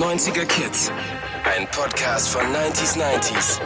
90er Kids. Ein Podcast von 90s 90s.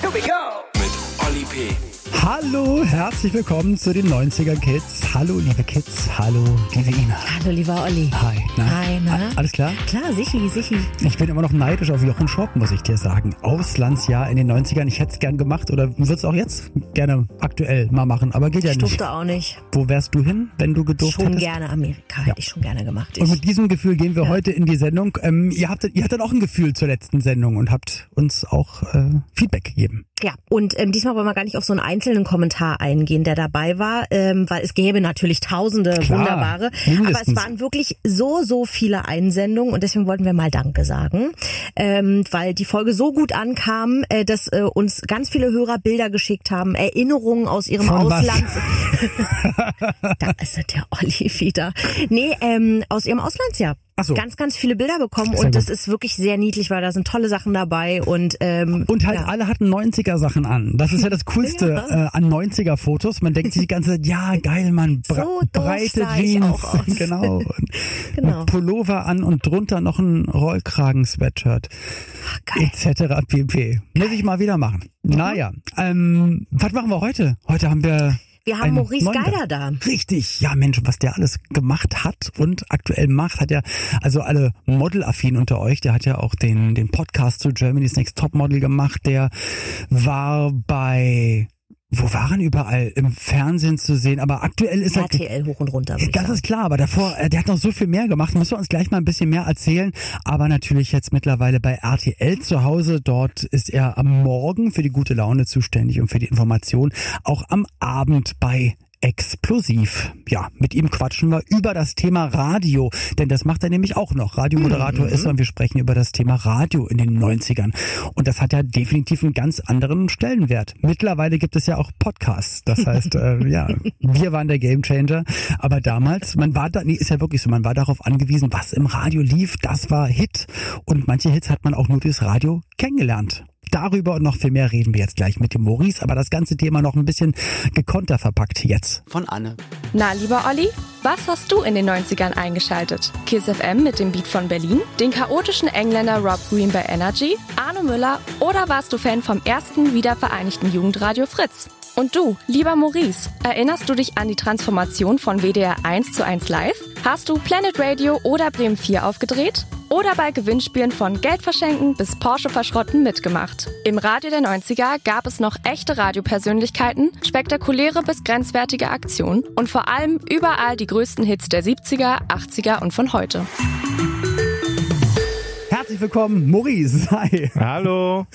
Here we go! Mit Olli P. Hallo, herzlich willkommen zu den 90er Kids. Hallo, liebe Kids. Hallo, liebe Ina. Hallo, lieber Olli. Hi. Na? Hi, na? Alles klar? Klar, sicher, sicher. Ich bin immer noch neidisch auf Jochen Schropp, muss ich dir sagen. Auslandsjahr in den 90ern. Ich hätte es gern gemacht oder würde es auch jetzt gerne aktuell mal machen, aber geht ja Ich nicht. durfte auch nicht. Wo wärst du hin, wenn du gedurft Schon hättest? gerne Amerika, hätte ich schon gerne gemacht. Und Ich, mit diesem Gefühl gehen wir heute in die Sendung. Ähm, ihr, habt, ihr hattet auch ein Gefühl zur letzten Sendung und habt uns auch äh, Feedback gegeben. ja, und ähm, diesmal wollen wir gar nicht auf so einen einzelnen Kommentar eingehen, der dabei war, ähm, weil es gäbe natürlich tausende Klar, wunderbare. mindestens. Aber es waren wirklich so, so viele Einsendungen und deswegen wollten wir mal Danke sagen, ähm, weil die Folge so gut ankam, äh, dass äh, uns ganz viele Hörer Bilder geschickt haben, Erinnerungen aus ihrem Von? Ausland. da ist er, der Olli wieder. Nee, ähm, aus ihrem Auslandsjahr. So. Ganz, ganz viele Bilder bekommen und das ist wirklich sehr niedlich, weil da sind tolle Sachen dabei und ähm, Und halt ja. alle hatten 90er Sachen an. Das ist ja das Coolste Ja. äh, an 90er Fotos. Man denkt sich die ganze Zeit, ja geil, man, bra So breite Jeans, genau. Genau. Pullover an und drunter noch ein Rollkragen-Sweatshirt geil. etc. pp. Muss ich mal wieder machen. Naja, ähm, was machen wir heute? Heute haben wir Wir haben Maurice Geider da. Richtig, ja Mensch, was der alles gemacht hat und aktuell macht, hat ja, also alle Modelaffinen unter euch, der hat ja auch den, den Podcast zu Germany's Next Top Model gemacht, der war bei, wo waren überall im Fernsehen zu sehen, aber aktuell ist er... RTL hoch und runter. Das sagen. ist klar, aber davor, äh, der hat noch so viel mehr gemacht. Müssen wir uns gleich mal ein bisschen mehr erzählen. Aber natürlich jetzt mittlerweile bei RTL zu Hause. Dort ist er am Morgen für die gute Laune zuständig und für die Information. Auch am Abend bei Explosiv. Ja, mit ihm quatschen wir über das Thema Radio, denn das macht er nämlich auch noch. Radiomoderator ist er und wir sprechen über das Thema Radio in den 90ern. Und das hat ja definitiv einen ganz anderen Stellenwert. Mittlerweile gibt es ja auch Podcasts. Das heißt, äh, ja, wir waren der Gamechanger. Aber damals, man war da, nee, ist ja wirklich so, man war darauf angewiesen, was im Radio lief, das war Hit. Und manche Hits hat man auch nur durchs Radio kennengelernt. Darüber und noch viel mehr reden wir jetzt gleich mit dem Maurice, aber das ganze Thema noch ein bisschen gekonter verpackt jetzt. von Anne. Na, lieber Olli, was hast du in den 90ern eingeschaltet? Kiss FM mit dem Beat von Berlin? Den chaotischen Engländer Rob Green bei Energy? Arno Müller? Oder warst du Fan vom ersten wiedervereinigten Jugendradio Fritz? Und du, lieber Maurice, erinnerst du dich an die Transformation von WDR 1 zu 1 Live? Hast du Planet Radio oder Bremen 4 aufgedreht? Oder bei Gewinnspielen von Geld verschenken bis Porsche verschrotten mitgemacht? Im Radio der 90er gab es noch echte Radiopersönlichkeiten, spektakuläre bis grenzwertige Aktionen und vor allem überall die größten Hits der 70er, 80er und von heute. Herzlich willkommen, Maurice. Hi. Hallo.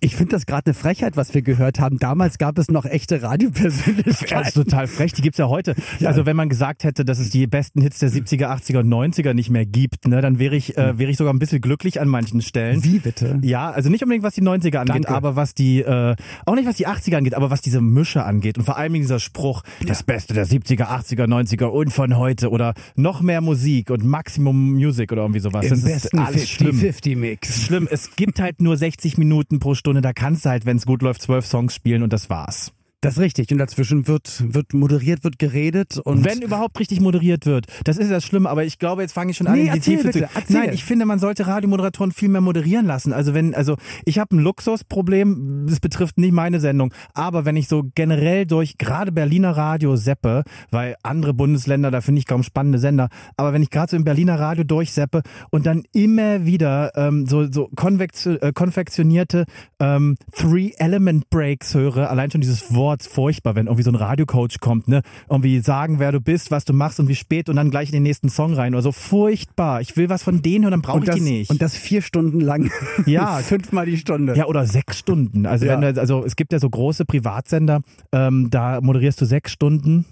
Ich finde das gerade eine Frechheit, was wir gehört haben. Damals gab es noch echte Das ist Radiopersönlichkeiten. total frech, die gibt's ja heute. Also wenn man gesagt hätte, dass es die besten Hits der 70er, 80er und 90er nicht mehr gibt, ne, dann wäre ich, äh, wäre ich sogar ein bisschen glücklich an manchen Stellen. Wie bitte? Ja, also nicht unbedingt was die 90er angeht, Danke. aber was die, äh, auch nicht was die 80er angeht, aber was diese Mische angeht und vor allem dieser Spruch, das Beste der 70er, 80er, 90er und von heute oder noch mehr Musik und Maximum Music oder irgendwie sowas. Im das besten ist alles schlimm. 50-50-Mix. Schlimm, es gibt halt nur 60 Minuten pro Stunde, da kannst du halt, wenn es gut läuft, zwölf Songs spielen und das war's. Das ist richtig. Und dazwischen wird, wird moderiert, wird geredet und Wenn überhaupt richtig moderiert wird. Das ist das Schlimme, aber ich glaube, jetzt fange ich schon an, Nee, in die erzähl Tiefe bitte, zu erzähl. Nein, ich finde, man sollte Radiomoderatoren viel mehr moderieren lassen. Also wenn, also ich habe ein Luxusproblem, das betrifft nicht meine Sendung, aber wenn ich so generell durch gerade Berliner Radio seppe, weil andere Bundesländer, da finde ich kaum spannende Sender, aber wenn ich gerade so im Berliner Radio durchseppe und dann immer wieder ähm, so, so äh, konfektionierte ähm, Three-Element-Breaks höre, allein schon dieses Wort furchtbar, wenn irgendwie so ein Radiocoach kommt, ne? Irgendwie sagen, wer du bist, was du machst und wie spät und dann gleich in den nächsten Song rein oder so. Furchtbar. Ich will was von denen hören, dann brauche ich das, die nicht. und das vier Stunden lang. Ja. Fünfmal die Stunde. Ja, oder sechs Stunden. Also, Ja. wenn du, also es gibt ja so große Privatsender, ähm, da moderierst du sechs Stunden.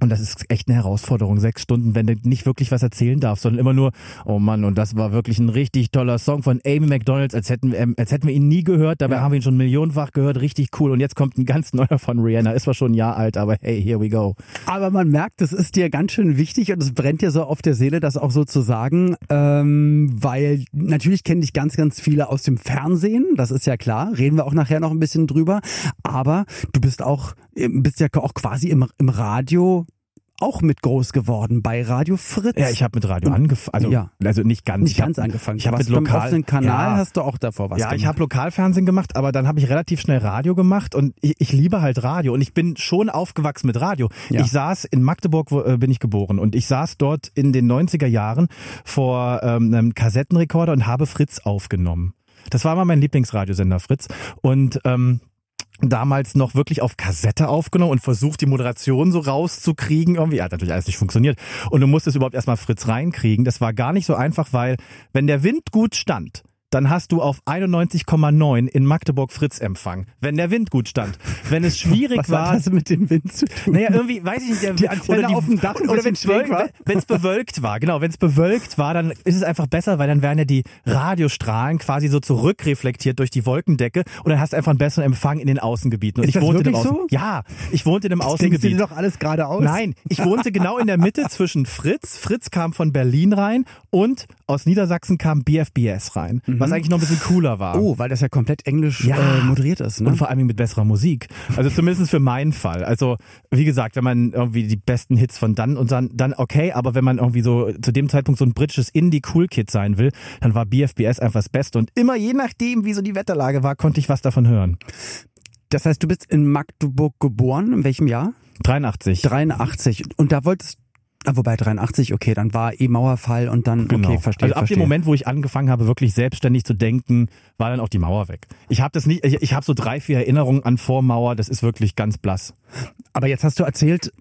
Und das ist echt eine Herausforderung, sechs Stunden, wenn du nicht wirklich was erzählen darfst, sondern immer nur, oh Mann, und das war wirklich ein richtig toller Song von Amy McDonalds, als hätten, wir- ähm, als hätten wir ihn nie gehört, dabei Ja. haben wir ihn schon millionenfach gehört, richtig cool. Und jetzt kommt ein ganz neuer von Rihanna, ist zwar schon ein Jahr alt, aber hey, here we go. Aber man merkt, das ist dir ganz schön wichtig und es brennt dir so auf der Seele, das auch so zu sagen, ähm, weil natürlich kennen dich ganz, ganz viele aus dem Fernsehen, das ist ja klar, reden wir auch nachher noch ein bisschen drüber, aber du bist auch, bist ja auch quasi im, im Radio auch mit groß geworden bei Radio Fritz. Ja, ich habe mit Radio angefangen. Also, ja. also nicht ganz. Nicht ich hab, ganz angefangen. Ich habe mit lokal. offenen Kanal ja, hast du auch davor was ja, gemacht. ich habe Lokalfernsehen gemacht, aber dann habe ich relativ schnell Radio gemacht und ich, ich liebe halt Radio und ich bin schon aufgewachsen mit Radio. Ja. Ich saß in Magdeburg, wo äh, bin ich geboren und ich saß dort in den 90er Jahren vor ähm, einem Kassettenrekorder und habe Fritz aufgenommen. Das war immer mein Lieblingsradiosender Fritz und ähm, damals noch wirklich auf Kassette aufgenommen und versucht, die Moderation so rauszukriegen. Irgendwie hat natürlich alles nicht funktioniert. Und du musstest überhaupt erstmal Fritz reinkriegen. Das war gar nicht so einfach, weil wenn der Wind gut stand, dann hast du auf 91,9 in Magdeburg Fritz Empfang, wenn der Wind gut stand. Wenn es schwierig was war, hat das mit dem Wind zu tun? naja, irgendwie, weiß ich nicht, der, Die Antenne auf dem Dach ein oder wenn es bewölkt, bewölkt war, genau, wenn es bewölkt war, dann ist es einfach besser, weil dann werden ja die Radiostrahlen quasi so zurückreflektiert durch die Wolkendecke und dann hast du einfach einen besseren Empfang in den Außengebieten. Und Ist ich das wohnte im wirklich Außen so? Ja, ich wohnte in einem Denkst du dir Außengebiet. doch alles gerade aus? Nein, ich wohnte genau in der Mitte zwischen Fritz. Fritz kam von Berlin rein und aus Niedersachsen kam BFBS rein, was eigentlich noch ein bisschen cooler war. Oh, weil das ja komplett englisch Ja. äh, moderiert ist. Ne? Und vor allem mit besserer Musik. Also zumindest für meinen Fall. Also wie gesagt, wenn man irgendwie die besten Hits von dann und dann, dann okay, aber wenn man irgendwie so zu dem Zeitpunkt so ein britisches Indie-Cool-Kid sein will, dann war BFBS einfach das Beste. Und immer je nachdem, wie so die Wetterlage war, konnte ich was davon hören. Das heißt, du bist in Magdeburg geboren. In welchem Jahr? 83. 83. Und da wolltest wobei 83, okay, dann war eh Mauerfall und dann, Genau. okay, verstehe, also ab verstehe. dem Moment, wo ich angefangen habe, wirklich selbstständig zu denken, war dann auch die Mauer weg. Ich habe das nicht, ich, ich habe so drei, vier Erinnerungen an Vormauer, das ist wirklich ganz blass. Aber jetzt hast du erzählt,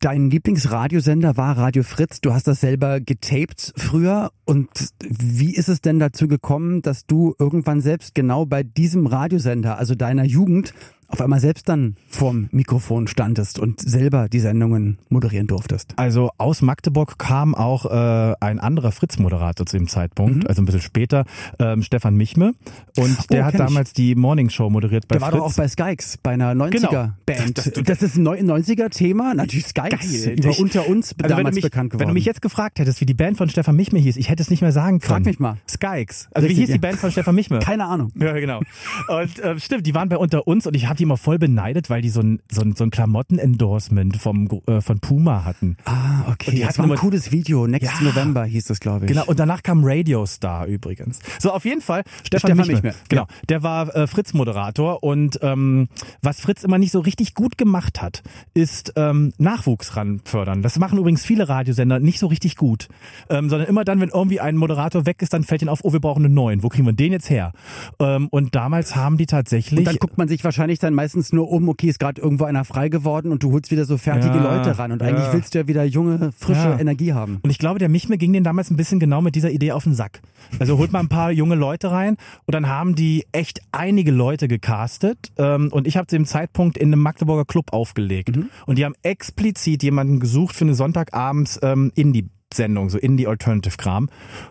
dein Lieblingsradiosender war Radio Fritz. Du hast das selber getaped früher. Und wie ist es denn dazu gekommen, dass du irgendwann selbst genau bei diesem Radiosender, also deiner Jugend, auf einmal selbst dann vorm Mikrofon standest und selber die Sendungen moderieren durftest? Also aus Magdeburg kam auch äh, ein anderer Fritz-Moderator zu dem Zeitpunkt, also ein bisschen später, ähm, Stefan Michme. Und der Oh, hat kenn ich. damals die Morning Show moderiert bei Der war Fritz. doch auch bei Skykes, bei einer 90er-Band. Das- Das, das- ist ein Neu- 90er-Thema. Natürlich Skykes, Geil. über unter uns also damals mich, bekannt geworden. wenn du mich jetzt gefragt hättest, wie die Band von Stefan Michme hieß, ich hätte es nicht mehr sagen können. Frag mich mal. Skykes. Also wie hieß die ja. Band von Stefan Michme? Keine Ahnung. Ja, genau. Und äh, stimmt, die waren bei unter uns und ich habe die immer voll beneidet, weil die so ein, so ein, so ein Klamotten-Endorsement vom äh, von Puma hatten. Ah, okay. Und die das hatten war ein immer- cooles Video. Next Ja. November hieß das, glaube ich. Genau, und danach kam Radio Star übrigens. So, auf jeden Fall, Stefan, Stefan Michme. Genau, der war äh, Fritz-Moderator und ähm, was Fritz immer nicht so richtig gut gemacht hat, ist ähm, Nachwuchs ranfördern. Das machen übrigens viele Radiosender nicht so richtig gut, ähm, sondern immer dann, wenn irgendwie ein Moderator weg ist, dann fällt ihnen auf, oh, wir brauchen einen neuen. Wo kriegen wir den jetzt her? Ähm, und damals haben die tatsächlich... Und dann guckt man sich wahrscheinlich dann meistens nur um, okay, ist gerade irgendwo einer frei geworden und du holst wieder so fertige Ja, Leute ran. Und ja. eigentlich willst du ja wieder junge, frische Ja. Energie haben. Und ich glaube, der Michme ging den damals ein bisschen genau mit dieser Idee auf den Sack. Also holt mal ein paar junge Leute rein und dann haben die echt einige Leute gecastet. Ähm, und ich habe zu dem Zeitpunkt in einem Magdeburger Club aufgelegt. Und die haben explizit jemanden gesucht für eine Sonntagabends ähm, Indie-Sendung, so Indie-Alternative-Kram.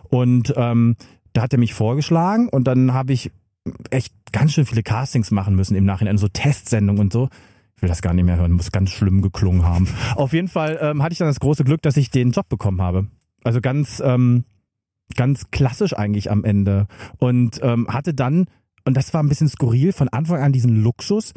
Und ähm, da hat er mich vorgeschlagen und dann habe ich echt ganz schön viele Castings machen müssen im Nachhinein, so Testsendungen und so. Ich will das gar nicht mehr hören, muss ganz schlimm geklungen haben. Auf jeden Fall ähm, hatte ich dann das große Glück, dass ich den Job bekommen habe. Also ganz, ähm, ganz klassisch eigentlich am Ende. Und ähm, hatte dann, und das war ein bisschen skurril, von Anfang an diesen Luxus,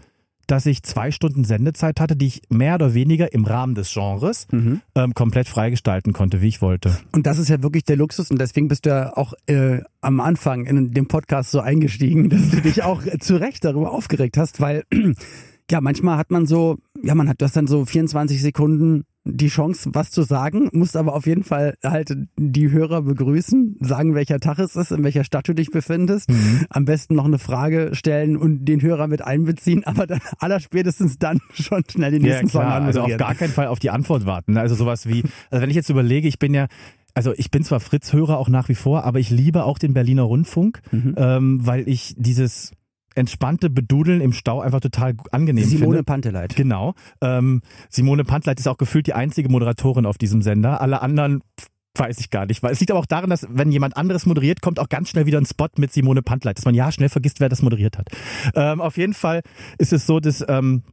dass ich zwei Stunden Sendezeit hatte, die ich mehr oder weniger im Rahmen des Genres Mhm. ähm, komplett freigestalten konnte, wie ich wollte. Und das ist ja wirklich der Luxus und deswegen bist du ja auch äh, am Anfang in dem Podcast so eingestiegen, dass du dich auch äh, zu Recht darüber aufgeregt hast, weil ja, manchmal hat man so, ja, man hat das dann so 24 Sekunden die Chance, was zu sagen, musst aber auf jeden Fall halt die Hörer begrüßen, sagen, welcher Tag es ist, in welcher Stadt du dich befindest, am besten noch eine Frage stellen und den Hörer mit einbeziehen, aber dann allerspätestens dann schon schnell den nächsten Song also auf anmoderieren. gar keinen Fall auf die Antwort warten. Also sowas wie, also wenn ich jetzt überlege, ich bin ja, also ich bin zwar Fritz-Hörer auch nach wie vor, aber ich liebe auch den Berliner Rundfunk, Mhm. ähm, weil ich dieses entspannte Bedudeln im Stau einfach total angenehm Simone finde. Panteleit. Genau. Ähm, Simone Pantleit ist auch gefühlt die einzige Moderatorin auf diesem Sender. Alle anderen weiß ich gar nicht. Es liegt aber auch daran, dass wenn jemand anderes moderiert, kommt auch ganz schnell wieder ein Spot mit Simone Pantleit, dass man ja schnell vergisst, wer das moderiert hat. Ähm, auf jeden Fall ist es so, dass ähm,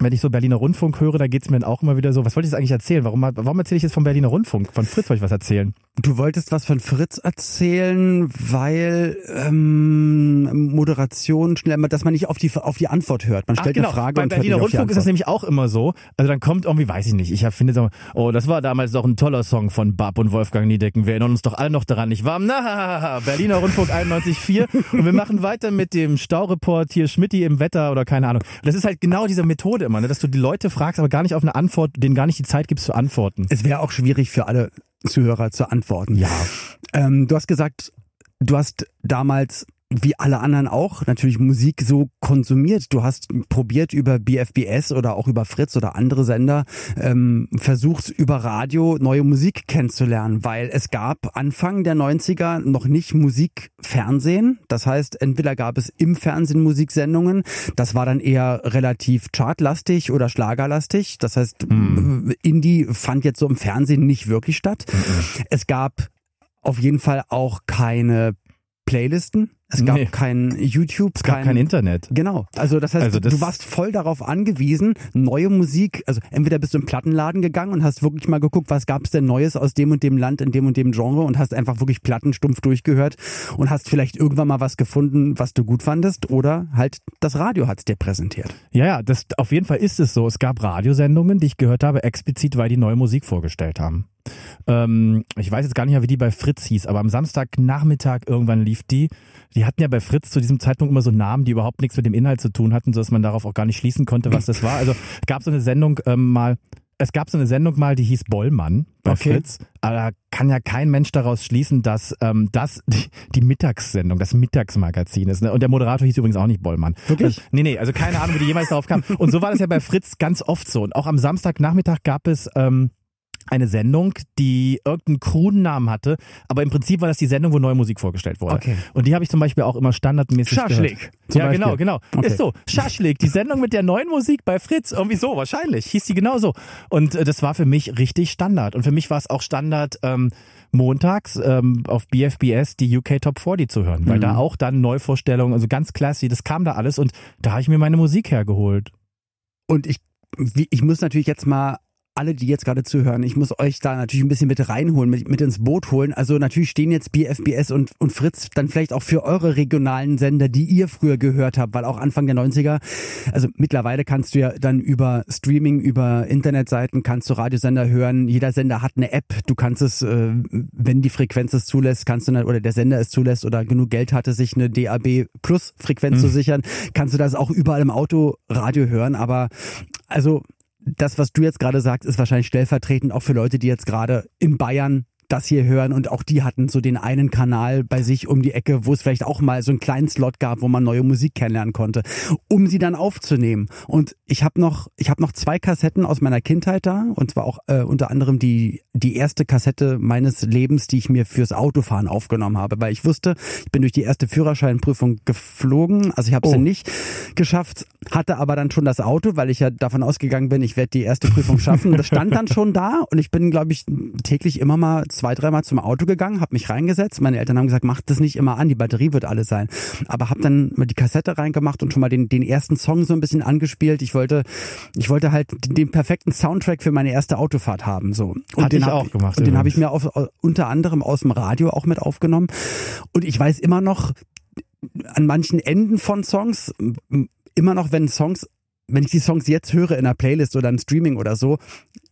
wenn ich so Berliner Rundfunk höre, da geht's mir dann auch immer wieder so, was wollte ich jetzt eigentlich erzählen? Warum, warum erzähle ich jetzt vom Berliner Rundfunk? Von Fritz wollte ich was erzählen. Du wolltest was von Fritz erzählen, weil ähm, Moderation schnell, dass man nicht auf die auf die Antwort hört. Man stellt Ach, genau. eine Frage Beim und hört Berliner die Rundfunk ist das nämlich auch immer so. Also dann kommt irgendwie, weiß ich nicht, ich finde so, oh, das war damals doch ein toller Song von Bab und Wolfgang Niedecken. Wir erinnern uns doch alle noch daran, nicht wahr? Na, Berliner Rundfunk 91.4 und wir machen weiter mit dem Staureport hier Schmidti im Wetter oder keine Ahnung. Das ist halt genau diese Methode immer, ne, dass du die Leute fragst, aber gar nicht auf eine Antwort, denen gar nicht die Zeit gibst zu antworten. Es wäre auch schwierig für alle Zuhörer zu antworten. Ja. Ähm, du hast gesagt, du hast damals wie alle anderen auch natürlich Musik so konsumiert. Du hast probiert über BFBS oder auch über Fritz oder andere Sender ähm, versucht über Radio neue Musik kennenzulernen, weil es gab Anfang der 90er noch nicht Musikfernsehen. Das heißt, entweder gab es im Fernsehen Musiksendungen, das war dann eher relativ chartlastig oder schlagerlastig. Das heißt, Indie fand jetzt so im Fernsehen nicht wirklich statt. Es gab auf jeden Fall auch keine Playlisten. Es gab Nee. kein YouTube, Es gab kein Internet. Genau. Also das heißt, Also das- du warst voll darauf angewiesen, neue Musik, also entweder bist du im Plattenladen gegangen und hast wirklich mal geguckt, was gab's denn Neues aus dem und dem Land, in dem und dem Genre und hast einfach wirklich Platten stumpf durchgehört und hast vielleicht irgendwann mal was gefunden, was du gut fandest oder halt das Radio hat's dir präsentiert. Ja, ja, das, auf jeden Fall ist es so. Es gab Radiosendungen, die ich gehört habe, explizit, weil die neue Musik vorgestellt haben. Ähm, ich weiß jetzt gar nicht mehr, wie die bei Fritz hieß, aber am Samstagnachmittag irgendwann lief die. Die hatten ja bei Fritz zu diesem Zeitpunkt immer so Namen, die überhaupt nichts mit dem Inhalt zu tun hatten, sodass man darauf auch gar nicht schließen konnte, was das war. Also es gab so eine Sendung ähm, mal, es gab so eine Sendung mal, die hieß Bollmann bei Okay. Fritz. Aber da kann ja kein Mensch daraus schließen, dass ähm, das die, die Mittagssendung, das Mittagsmagazin ist. Ne? Und der Moderator hieß übrigens auch nicht Bollmann. Wirklich? Also, nee, nee, also keine Ahnung, wie die jemals darauf kamen. Und so war das ja bei Fritz ganz oft so. Und auch am Samstagnachmittag gab es ähm, eine Sendung, die irgendeinen kruden Namen hatte, aber im Prinzip war das die Sendung, wo neue Musik vorgestellt wurde. Okay. Und die habe ich zum Beispiel auch immer standardmäßig Schaschlik, Ja, Beispiel. genau, genau. Okay. Ist so. Schaschlik, die Sendung mit der neuen Musik bei Fritz. Irgendwie so, wahrscheinlich. Hieß die genau so. Und äh, das war für mich richtig Standard. Und für mich war es auch Standard, ähm, montags ähm, auf BFBS die UK Top 40 zu hören, weil Mhm. da auch dann Neuvorstellungen, also ganz klassisch, das kam da alles und da habe ich mir meine Musik hergeholt. Und ich, ich muss natürlich jetzt mal alle, die jetzt gerade zuhören, ich muss euch da natürlich ein bisschen mit reinholen, mit, mit ins Boot holen. Also natürlich stehen jetzt BFBS und, und Fritz dann vielleicht auch für eure regionalen Sender, die ihr früher gehört habt, weil auch Anfang der 90er, also mittlerweile kannst du ja dann über Streaming, über Internetseiten, kannst du Radiosender hören. Jeder Sender hat eine App. Du kannst es, äh, wenn die Frequenz es zulässt, kannst du dann, oder der Sender es zulässt oder genug Geld hatte, sich eine DAB Plus Frequenz zu sichern, kannst du das auch überall im Auto Radio hören. Aber also das, was du jetzt gerade sagst, ist wahrscheinlich stellvertretend auch für Leute, die jetzt gerade in Bayern das hier hören und auch die hatten so den einen Kanal bei sich um die Ecke, wo es vielleicht auch mal so einen kleinen Slot gab, wo man neue Musik kennenlernen konnte, um sie dann aufzunehmen. Und ich habe noch, ich habe noch zwei Kassetten aus meiner Kindheit da und zwar auch äh, unter anderem die die erste Kassette meines Lebens, die ich mir fürs Autofahren aufgenommen habe, weil ich wusste, ich bin durch die erste Führerscheinprüfung geflogen, also ich habe es Oh. ja nicht geschafft, hatte aber dann schon das Auto, weil ich ja davon ausgegangen bin, ich werde die erste Prüfung schaffen. Das stand dann schon da und ich bin, glaube ich, täglich immer mal zwei, dreimal zum Auto gegangen, habe mich reingesetzt. Meine Eltern haben gesagt, mach das nicht immer an, die Batterie wird alle sein. Aber habe dann mal die Kassette reingemacht und schon mal den, den ersten Song so ein bisschen angespielt. Ich wollte, ich wollte halt den, den perfekten Soundtrack für meine erste Autofahrt haben. So. Und Hatte den ich auch gemacht Und den habe ich mir auf, unter anderem aus dem Radio auch mit aufgenommen. Und ich weiß immer noch, an manchen Enden von Songs, immer noch, wenn Songs, wenn ich die Songs jetzt höre in einer Playlist oder im Streaming oder so,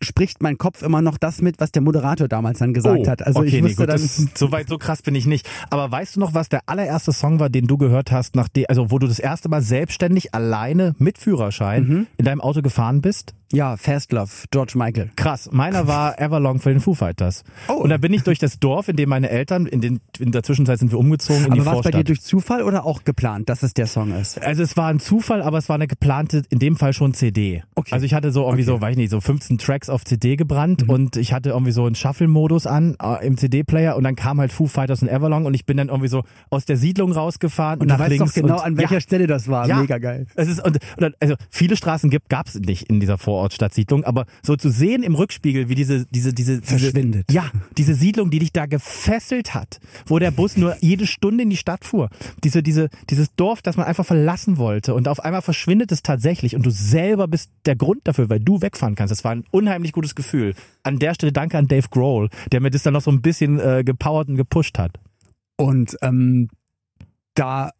spricht mein Kopf immer noch das mit, was der Moderator damals dann gesagt hat. Also Oh, okay, ich nee, wusste gut, dann, das, so weit, so krass bin ich nicht. Aber weißt du noch, was der allererste Song war, den du gehört hast, nachdem, also wo du das erste Mal selbstständig alleine mit Führerschein Mhm. in deinem Auto gefahren bist? ja, Fast Love, George Michael. Krass, meiner war Everlong für den Foo Fighters. Oh. Und da bin ich durch das Dorf, in dem meine Eltern, in, den, in der Zwischenzeit sind wir umgezogen in die Aber war es bei Vorstadt. dir durch Zufall oder auch geplant, dass es der Song ist? Also es war ein Zufall, aber es war eine geplante, in dem Fall schon CD. Okay. Also ich hatte so irgendwie Okay. So, weiß ich nicht, so 15 Tracks auf CD gebrannt und ich hatte irgendwie so einen Shuffle-Modus an äh, im CD-Player und dann kam halt Foo Fighters und Everlong und ich bin dann irgendwie so aus der Siedlung rausgefahren Und du nach weißt links doch genau, und, an welcher ja, Stelle das war. ja. Mega geil. Es ist, und, und, also viele Straßen gibt gab's nicht in dieser Vorortstadtsiedlung, aber so zu sehen im Rückspiegel, wie diese, diese, diese, diese Verschwindet. ja, diese Siedlung, die dich da gefesselt hat, wo der Bus nur jede Stunde in die Stadt fuhr. Diese, diese, dieses Dorf, das man einfach verlassen wollte und auf einmal verschwindet es tatsächlich und du selber bist der Grund dafür, weil du wegfahren kannst. Das war ein unheimlich unheimlich gutes Gefühl. An der Stelle danke an Dave Grohl, der mir das dann noch so ein bisschen äh, gepowert und gepusht hat. Und ähm, da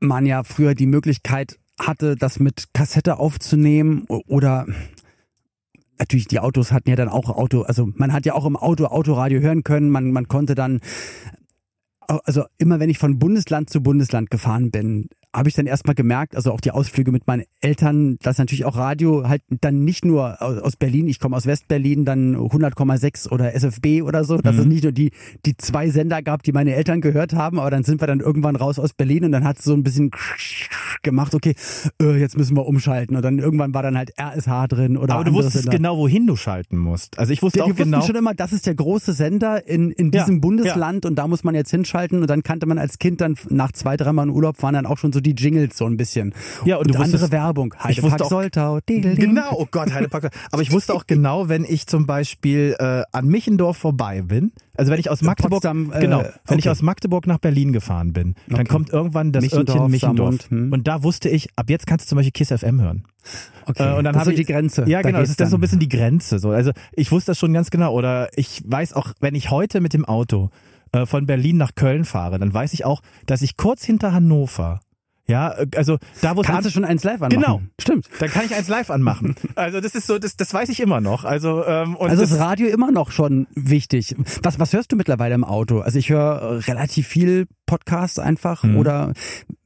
man ja früher die Möglichkeit hatte, das mit Kassette aufzunehmen oder natürlich die Autos hatten ja dann auch Auto, also man hat ja auch im Auto Autoradio hören können, man, man konnte dann also immer wenn ich von Bundesland zu Bundesland gefahren bin, habe ich dann erstmal gemerkt, also auch die Ausflüge mit meinen Eltern, dass natürlich auch Radio halt dann nicht nur aus Berlin, ich komme aus Westberlin, dann 100,6 oder SFB oder so, dass mhm. es nicht nur die, die zwei Sender gab, die meine Eltern gehört haben, aber dann sind wir dann irgendwann raus aus Berlin und dann hat es so ein bisschen gemacht, okay, äh, jetzt müssen wir umschalten und dann irgendwann war dann halt RSH drin oder Aber du wusstest Sender. genau, wohin du schalten musst. Also ich wusste ja, auch genau. schon immer, das ist der große Sender in, in diesem ja, Bundesland ja. und da muss man jetzt hinschalten und dann kannte man als Kind dann nach zwei, dreimal in Urlaub fahren dann auch schon so die Jingles so ein bisschen. Ja, und, und andere Werbung. Heidepark Soltau. Genau, oh Gott, Heidepark. Aber ich wusste auch genau, wenn ich zum Beispiel äh, an Michendorf vorbei bin, also wenn ich aus Magdeburg, Potsdam, äh, genau, wenn okay. ich aus Magdeburg nach Berlin gefahren bin, dann okay. kommt irgendwann das Michendorf, Örtchen Michendorf. Samund, hm. Und da wusste ich, ab jetzt kannst du zum Beispiel Kiss FM hören. Okay. Äh, und dann habe ich die Grenze. Ja, genau. Das ist dann so ein bisschen die Grenze. So, also ich wusste das schon ganz genau. Oder ich weiß auch, wenn ich heute mit dem Auto äh, von Berlin nach Köln fahre, dann weiß ich auch, dass ich kurz hinter Hannover ja, äh, also da wo Kannst du schon eins live anmachen? Genau, stimmt. Dann kann ich eins live anmachen. Also das ist so, das, das weiß ich immer noch. Also ähm, und also das Radio immer noch schon wichtig. Was was hörst du mittlerweile im Auto? Also ich höre relativ viel Podcasts einfach mhm. oder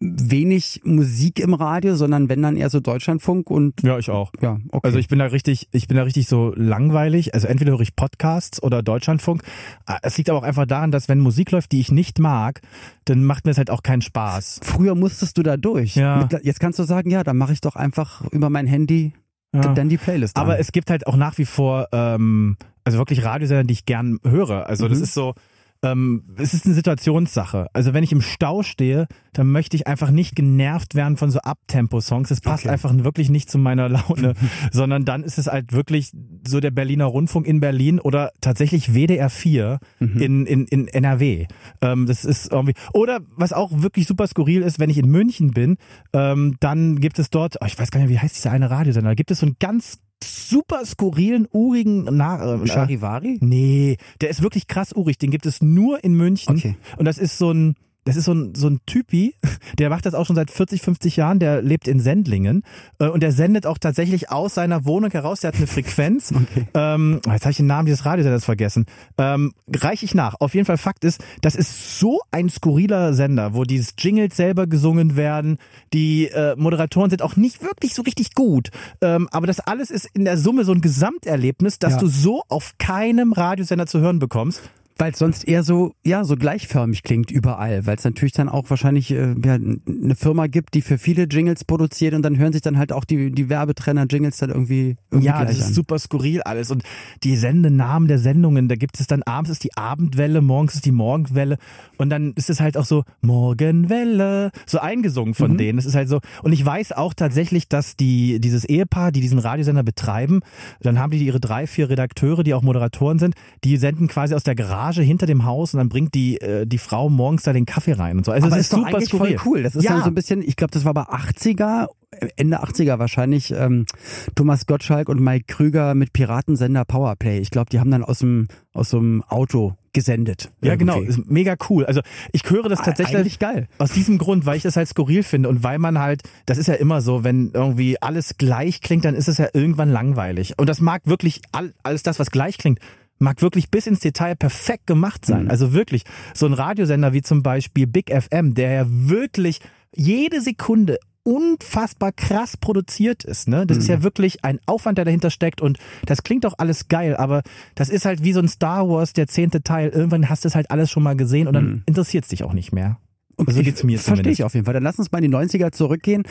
wenig Musik im Radio, sondern wenn dann eher so Deutschlandfunk und ja ich auch. Ja, okay. Also ich bin da richtig, ich bin da richtig so langweilig. Also entweder höre ich Podcasts oder Deutschlandfunk. Ah, es liegt aber auch einfach daran, dass wenn Musik läuft, die ich nicht mag, dann macht mir es halt auch keinen Spaß. Früher musstest du da durch. Ja. Jetzt kannst du sagen, ja, dann mache ich doch einfach über mein Handy ja. dann die Playlist. Aber an. es gibt halt auch nach wie vor ähm, also wirklich Radiosender, die ich gern höre. Also mhm. das ist so ähm, es ist eine Situationssache. Also wenn ich im Stau stehe, dann möchte ich einfach nicht genervt werden von so Abtempo-Songs. Das passt okay. einfach wirklich nicht zu meiner Laune, sondern dann ist es halt wirklich so der Berliner Rundfunk in Berlin oder tatsächlich WDR 4 mhm. in, in, in NRW. Ähm, das ist irgendwie, oder was auch wirklich super skurril ist, wenn ich in München bin, ähm, dann gibt es dort, oh, ich weiß gar nicht, wie heißt dieser eine Radiosender, da gibt es so einen ganz super skurrilen, urigen Na äh, Charivari? Nee, der ist wirklich krass urig. Den gibt es nur in München. Okay. Und das ist so ein das ist so ein, so ein Typi, der macht das auch schon seit 40, 50 Jahren, der lebt in Sendlingen äh, und der sendet auch tatsächlich aus seiner Wohnung heraus, der hat eine Frequenz. Okay. Ähm, jetzt habe ich den Namen dieses Radiosenders vergessen. Ähm, reich ich nach. Auf jeden Fall Fakt ist, das ist so ein skurriler Sender, wo dieses Jingles selber gesungen werden, die äh, Moderatoren sind auch nicht wirklich so richtig gut, ähm, aber das alles ist in der Summe so ein Gesamterlebnis, dass ja. du so auf keinem Radiosender zu hören bekommst weil es sonst eher so, ja, so gleichförmig klingt überall, weil es natürlich dann auch wahrscheinlich äh, ja, eine Firma gibt, die für viele Jingles produziert und dann hören sich dann halt auch die, die Werbetrenner-Jingles dann irgendwie, irgendwie Ja, das ist an. super skurril alles und die Sendenamen der Sendungen, da gibt es dann abends ist die Abendwelle, morgens ist die Morgenwelle und dann ist es halt auch so Morgenwelle, so eingesungen von mhm. denen. Das ist halt so und ich weiß auch tatsächlich, dass die dieses Ehepaar, die diesen Radiosender betreiben, dann haben die ihre drei, vier Redakteure, die auch Moderatoren sind, die senden quasi aus der Garage Garage hinter dem Haus und dann bringt die, äh, die Frau morgens da den Kaffee rein und so. Also Aber das ist, ist super skurril. voll cool. Das ist ja. so ein bisschen, ich glaube, das war bei 80er Ende 80er wahrscheinlich ähm, Thomas Gottschalk und Mike Krüger mit Piratensender Powerplay. Ich glaube, die haben dann aus dem aus so einem Auto gesendet. Ja, irgendwie. genau, ist mega cool. Also ich höre das tatsächlich Eigentlich geil. aus diesem Grund, weil ich das halt skurril finde und weil man halt, das ist ja immer so, wenn irgendwie alles gleich klingt, dann ist es ja irgendwann langweilig. Und das mag wirklich all, alles das, was gleich klingt, mag wirklich bis ins Detail perfekt gemacht sein. Mhm. Also wirklich, so ein Radiosender wie zum Beispiel Big FM, der ja wirklich jede Sekunde unfassbar krass produziert ist. Ne? Das mhm. ist ja mhm. wirklich ein Aufwand, der dahinter steckt und das klingt auch alles geil, aber das ist halt wie so ein Star Wars, der zehnte Teil. Irgendwann hast du es halt alles schon mal gesehen und dann mhm. interessiert es dich auch nicht mehr. Und so geht's mir Verstehe ich auf jeden Fall. Dann lass uns mal in die 90er zurückgehen.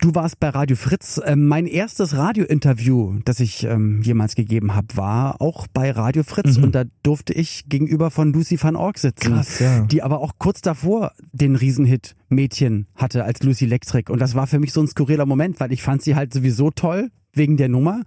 Du warst bei Radio Fritz. Ähm, mein erstes Radiointerview, das ich ähm, jemals gegeben habe, war auch bei Radio Fritz. Mhm. Und da durfte ich gegenüber von Lucy van Ork sitzen. Krass, ja. Die aber auch kurz davor den Riesenhit Mädchen hatte als Lucy Electric. Und das war für mich so ein skurriler Moment, weil ich fand sie halt sowieso toll wegen der Nummer.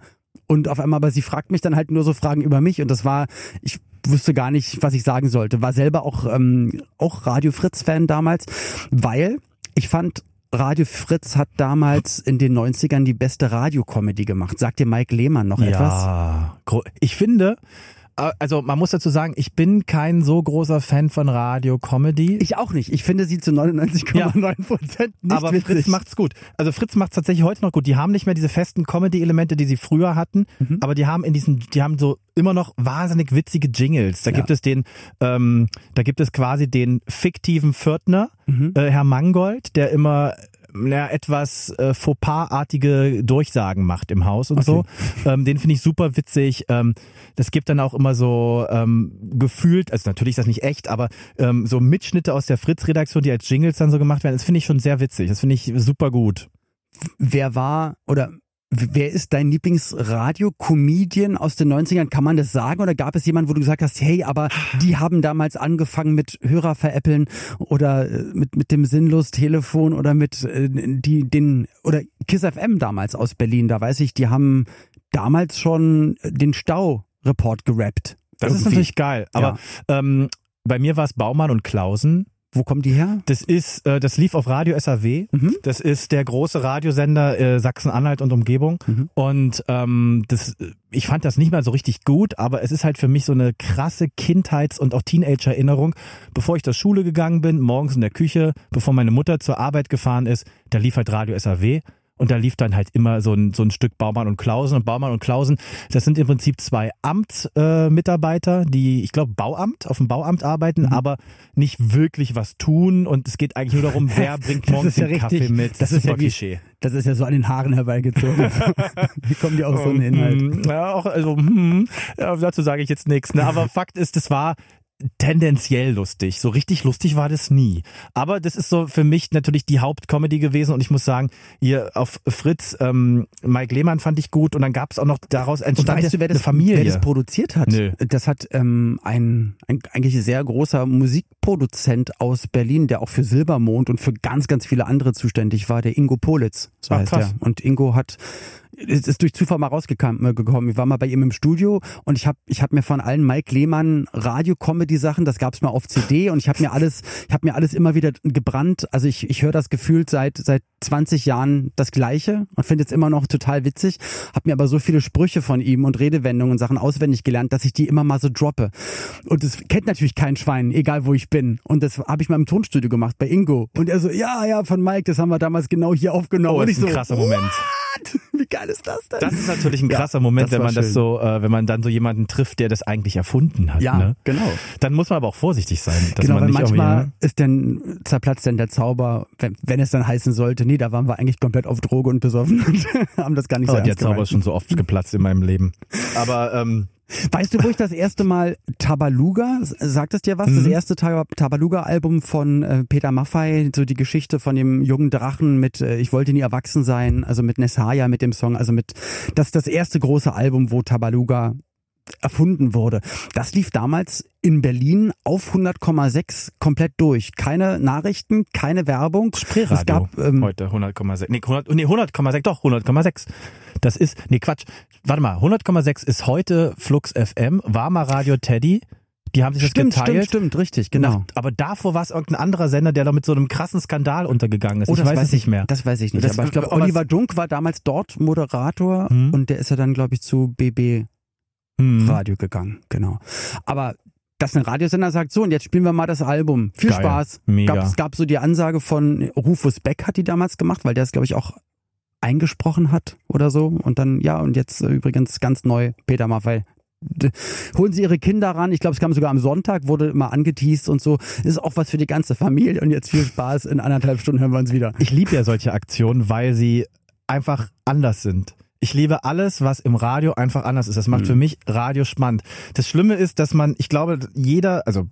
Und auf einmal, aber sie fragt mich dann halt nur so Fragen über mich. Und das war, ich wusste gar nicht, was ich sagen sollte. War selber auch, ähm, auch Radio Fritz-Fan damals, weil ich fand Radio Fritz hat damals in den 90ern die beste Radiocomedy gemacht. Sagt dir Mike Lehmann noch etwas? Ja, gro- ich finde, also man muss dazu sagen, ich bin kein so großer Fan von Radio-Comedy. Ich auch nicht. Ich finde sie zu 99,9 Prozent nicht aber witzig. Fritz macht's gut. Also Fritz macht's tatsächlich heute noch gut. Die haben nicht mehr diese festen Comedy-Elemente, die sie früher hatten, Mhm. aber die haben in diesen, die haben so immer noch wahnsinnig witzige Jingles. Da Ja. gibt es den, ähm, da gibt es quasi den fiktiven Pförtner, Mhm. äh, Herr Mangold, der immer na, etwas äh, Fauxpas-artige Durchsagen macht im Haus und so. Ähm, den finde ich super witzig. Ähm, das gibt dann auch immer so ähm, gefühlt, also natürlich ist das nicht echt, aber ähm, so Mitschnitte aus der Fritz-Redaktion, die als Jingles dann so gemacht werden, das finde ich schon sehr witzig. Das finde ich super gut. Wer war oder wer ist dein Lieblingsradio-Comedian aus den 90ern? Kann man das sagen? Oder gab es jemanden, wo du gesagt hast, hey, aber die haben damals angefangen mit Hörer veräppeln oder äh, mit, mit dem Sinnlos-Telefon oder mit äh, die, den, oder Kiss FM damals aus Berlin, da weiß ich, die haben damals schon den Stau-Report gerappt. Das ist Irgendwie. natürlich geil. Aber ähm, bei mir war es Baumann und Klausen. Wo kommen die her? Das ist, äh, das lief auf Radio SAW. Mhm. Das ist der große Radiosender äh, Sachsen-Anhalt und Umgebung. Mhm. Und ähm, das, ich fand das nicht mal so richtig gut, aber es ist halt für mich so eine krasse Kindheits- und auch Teenager-Erinnerung. Bevor ich zur Schule gegangen bin, morgens in der Küche, bevor meine Mutter zur Arbeit gefahren ist, da lief halt Radio SAW. Und da lief dann halt immer so ein, so ein Stück Baumann und Klausen. Und Baumann und Klausen, das sind im Prinzip zwei Amtsmitarbeiter, äh, Mitarbeiter, die, ich glaube, Bauamt, auf dem Bauamt arbeiten, Mhm. aber nicht wirklich was tun. Und es geht eigentlich nur darum, wer bringt Das morgens ja den Kaffee richtig. mit. Das ist ja Klischee. Das ist ja so an den Haaren herbeigezogen. Wie kommen die auf so einen Inhalt? Mm, Ja, auch, also, hm, ja, dazu sage ich jetzt nichts. Ne? Aber Fakt ist, es war tendenziell lustig. So richtig lustig war das nie. Aber das ist so für mich natürlich die Hauptcomedy gewesen und ich muss sagen, hier auf Fritz, ähm, Mike Lehmann fand ich gut und dann gab es auch noch daraus entstand weißt du, wer eine das, Familie. wer das produziert hat? Nö. Das hat ähm, ein, ein eigentlich sehr großer Musikproduzent aus Berlin, der auch für Silbermond und für ganz, ganz viele andere zuständig war, der Ingo Politz. So Ach, heißt krass. er. Und Ingo hat ist, ist durch Zufall mal rausgekommen. gekommen. Ich war mal bei ihm im Studio und ich habe ich hab mir von allen Mike Lehmann Radio-Comedy-Sachen, das gab's mal auf CD und ich habe mir alles, ich habe mir alles immer wieder gebrannt. Also ich, ich höre das gefühlt seit seit 20 Jahren das Gleiche und finde es immer noch total witzig. Habe mir aber so viele Sprüche von ihm und Redewendungen und Sachen auswendig gelernt, dass ich die immer mal so droppe. Und das kennt natürlich kein Schwein, egal wo ich bin. Und das habe ich mal im Tonstudio gemacht bei Ingo. Und er so, ja, ja, von Mike, das haben wir damals genau hier aufgenommen. Oh, das ist ein so, krasser Moment. What? Geil ist das denn? Das ist natürlich ein Ja, krasser Moment, das wenn man das schön. so, äh, wenn man dann so jemanden trifft, der das eigentlich erfunden hat. ja, Ne? genau. Dann muss man aber auch vorsichtig sein, dass genau, man weil nicht manchmal ne? ist dann zerplatzt dann der Zauber, wenn, wenn es dann heißen sollte, nee, da waren wir eigentlich komplett auf Droge und besoffen und haben das gar nicht so Oh, der ernst Zauber gemeint. ist schon so oft geplatzt in meinem Leben. Aber ähm, Weißt du, wo ich das erste Mal Tabaluga, sagt es dir was? Das Mhm. erste Ta- Tabaluga-Album von äh, Peter Maffay, so die Geschichte von dem jungen Drachen mit äh, Ich wollte nie erwachsen sein, also mit Nessaya, mit dem Song, also mit, das ist das erste große Album, wo Tabaluga erfunden wurde. Das lief damals in Berlin auf 100,6 komplett durch. Keine Nachrichten, keine Werbung. Spreeradio Es gab, ähm, heute 100,6. Nee, 100, nee 100,6, doch 100,6. Das ist, nee Quatsch, warte mal, 100,6 ist heute Flux FM, war mal Radio Teddy. Die haben sich das stimmt, geteilt. stimmt, stimmt, richtig, genau. Aber davor war es irgendein anderer Sender, der noch mit so einem krassen Skandal untergegangen ist. Oh, ich das weiß, es nicht mehr. Das weiß ich nicht. Das- aber ich glaube, Oliver Dunk war damals dort Moderator Hm. und der ist ja dann, glaube ich, zu BB Hm. Radio gegangen. Genau. Aber dass ein Radiosender sagt, so, und jetzt spielen wir mal das Album. Viel Geil. Spaß. Mega. Gab, es gab so die Ansage von Rufus Beck hat die damals gemacht, weil der es, glaube ich, auch eingesprochen hat oder so. Und dann, ja, und jetzt äh, übrigens ganz neu, Peter Maffei. Holen Sie Ihre Kinder ran. Ich glaube, es kam sogar am Sonntag, wurde immer angeteased und so. Ist auch was für die ganze Familie. Und jetzt viel Spaß. In anderthalb Stunden hören wir uns wieder. Ich liebe ja solche Aktionen, weil sie einfach anders sind. Ich liebe alles, was im Radio einfach anders ist. Das macht Mhm. für mich Radio spannend. Das Schlimme ist, dass man, ich glaube, jeder, also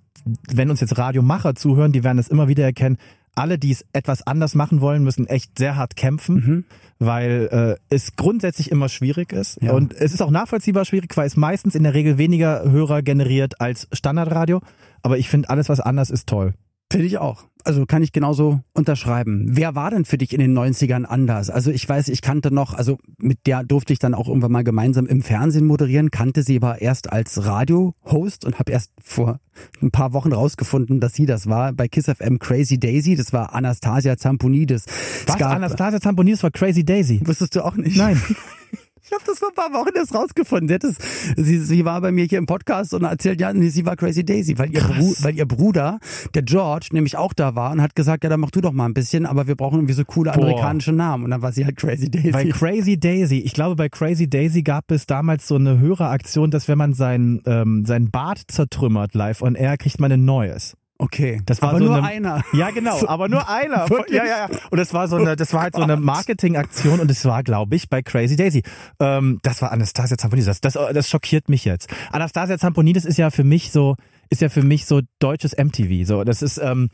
wenn uns jetzt Radiomacher zuhören, die werden es immer wieder erkennen, alle, die es etwas anders machen wollen, müssen echt sehr hart kämpfen, Mhm. weil äh, es grundsätzlich immer schwierig ist. Ja. Und es ist auch nachvollziehbar schwierig, weil es meistens in der Regel weniger Hörer generiert als Standardradio. Aber ich finde, alles, was anders ist, toll. Finde ich auch. Also kann ich genauso unterschreiben. Wer war denn für dich in den 90ern anders? Also ich weiß, ich kannte noch, also mit der durfte ich dann auch irgendwann mal gemeinsam im Fernsehen moderieren, kannte sie aber erst als Radio-Host und habe erst vor ein paar Wochen rausgefunden, dass sie das war. Bei Kiss FM Crazy Daisy, das war Anastasia Zamponidis. Was? Anastasia Zamponidis war Crazy Daisy? Wusstest du auch nicht? Nein. Ich habe das vor ein paar Wochen erst rausgefunden. Sie, hat das, sie, sie war bei mir hier im Podcast und erzählt, ja, nee, sie war Crazy Daisy, weil ihr, Bru, weil ihr Bruder, der George, nämlich auch da war und hat gesagt, ja, dann mach du doch mal ein bisschen, aber wir brauchen irgendwie so coole Boah. amerikanische Namen. Und dann war sie halt Crazy Daisy. Bei Crazy Daisy, ich glaube, bei Crazy Daisy gab es damals so eine höhere Aktion, dass wenn man sein, ähm, sein Bart zertrümmert live on air, kriegt man ein neues. Okay, das war aber so nur eine, einer. Ja, genau, So, aber nur einer. wirklich? Ja, ja, ja. Und das war so eine, das war halt so eine Marketingaktion und es war, glaube ich, bei Crazy Daisy. Ähm, das war Anastasia Zamponidis. Das, das, das schockiert mich jetzt. Anastasia Zamponidis ist ja für mich so, ist ja für mich so deutsches MTV. So, das ist, ähm,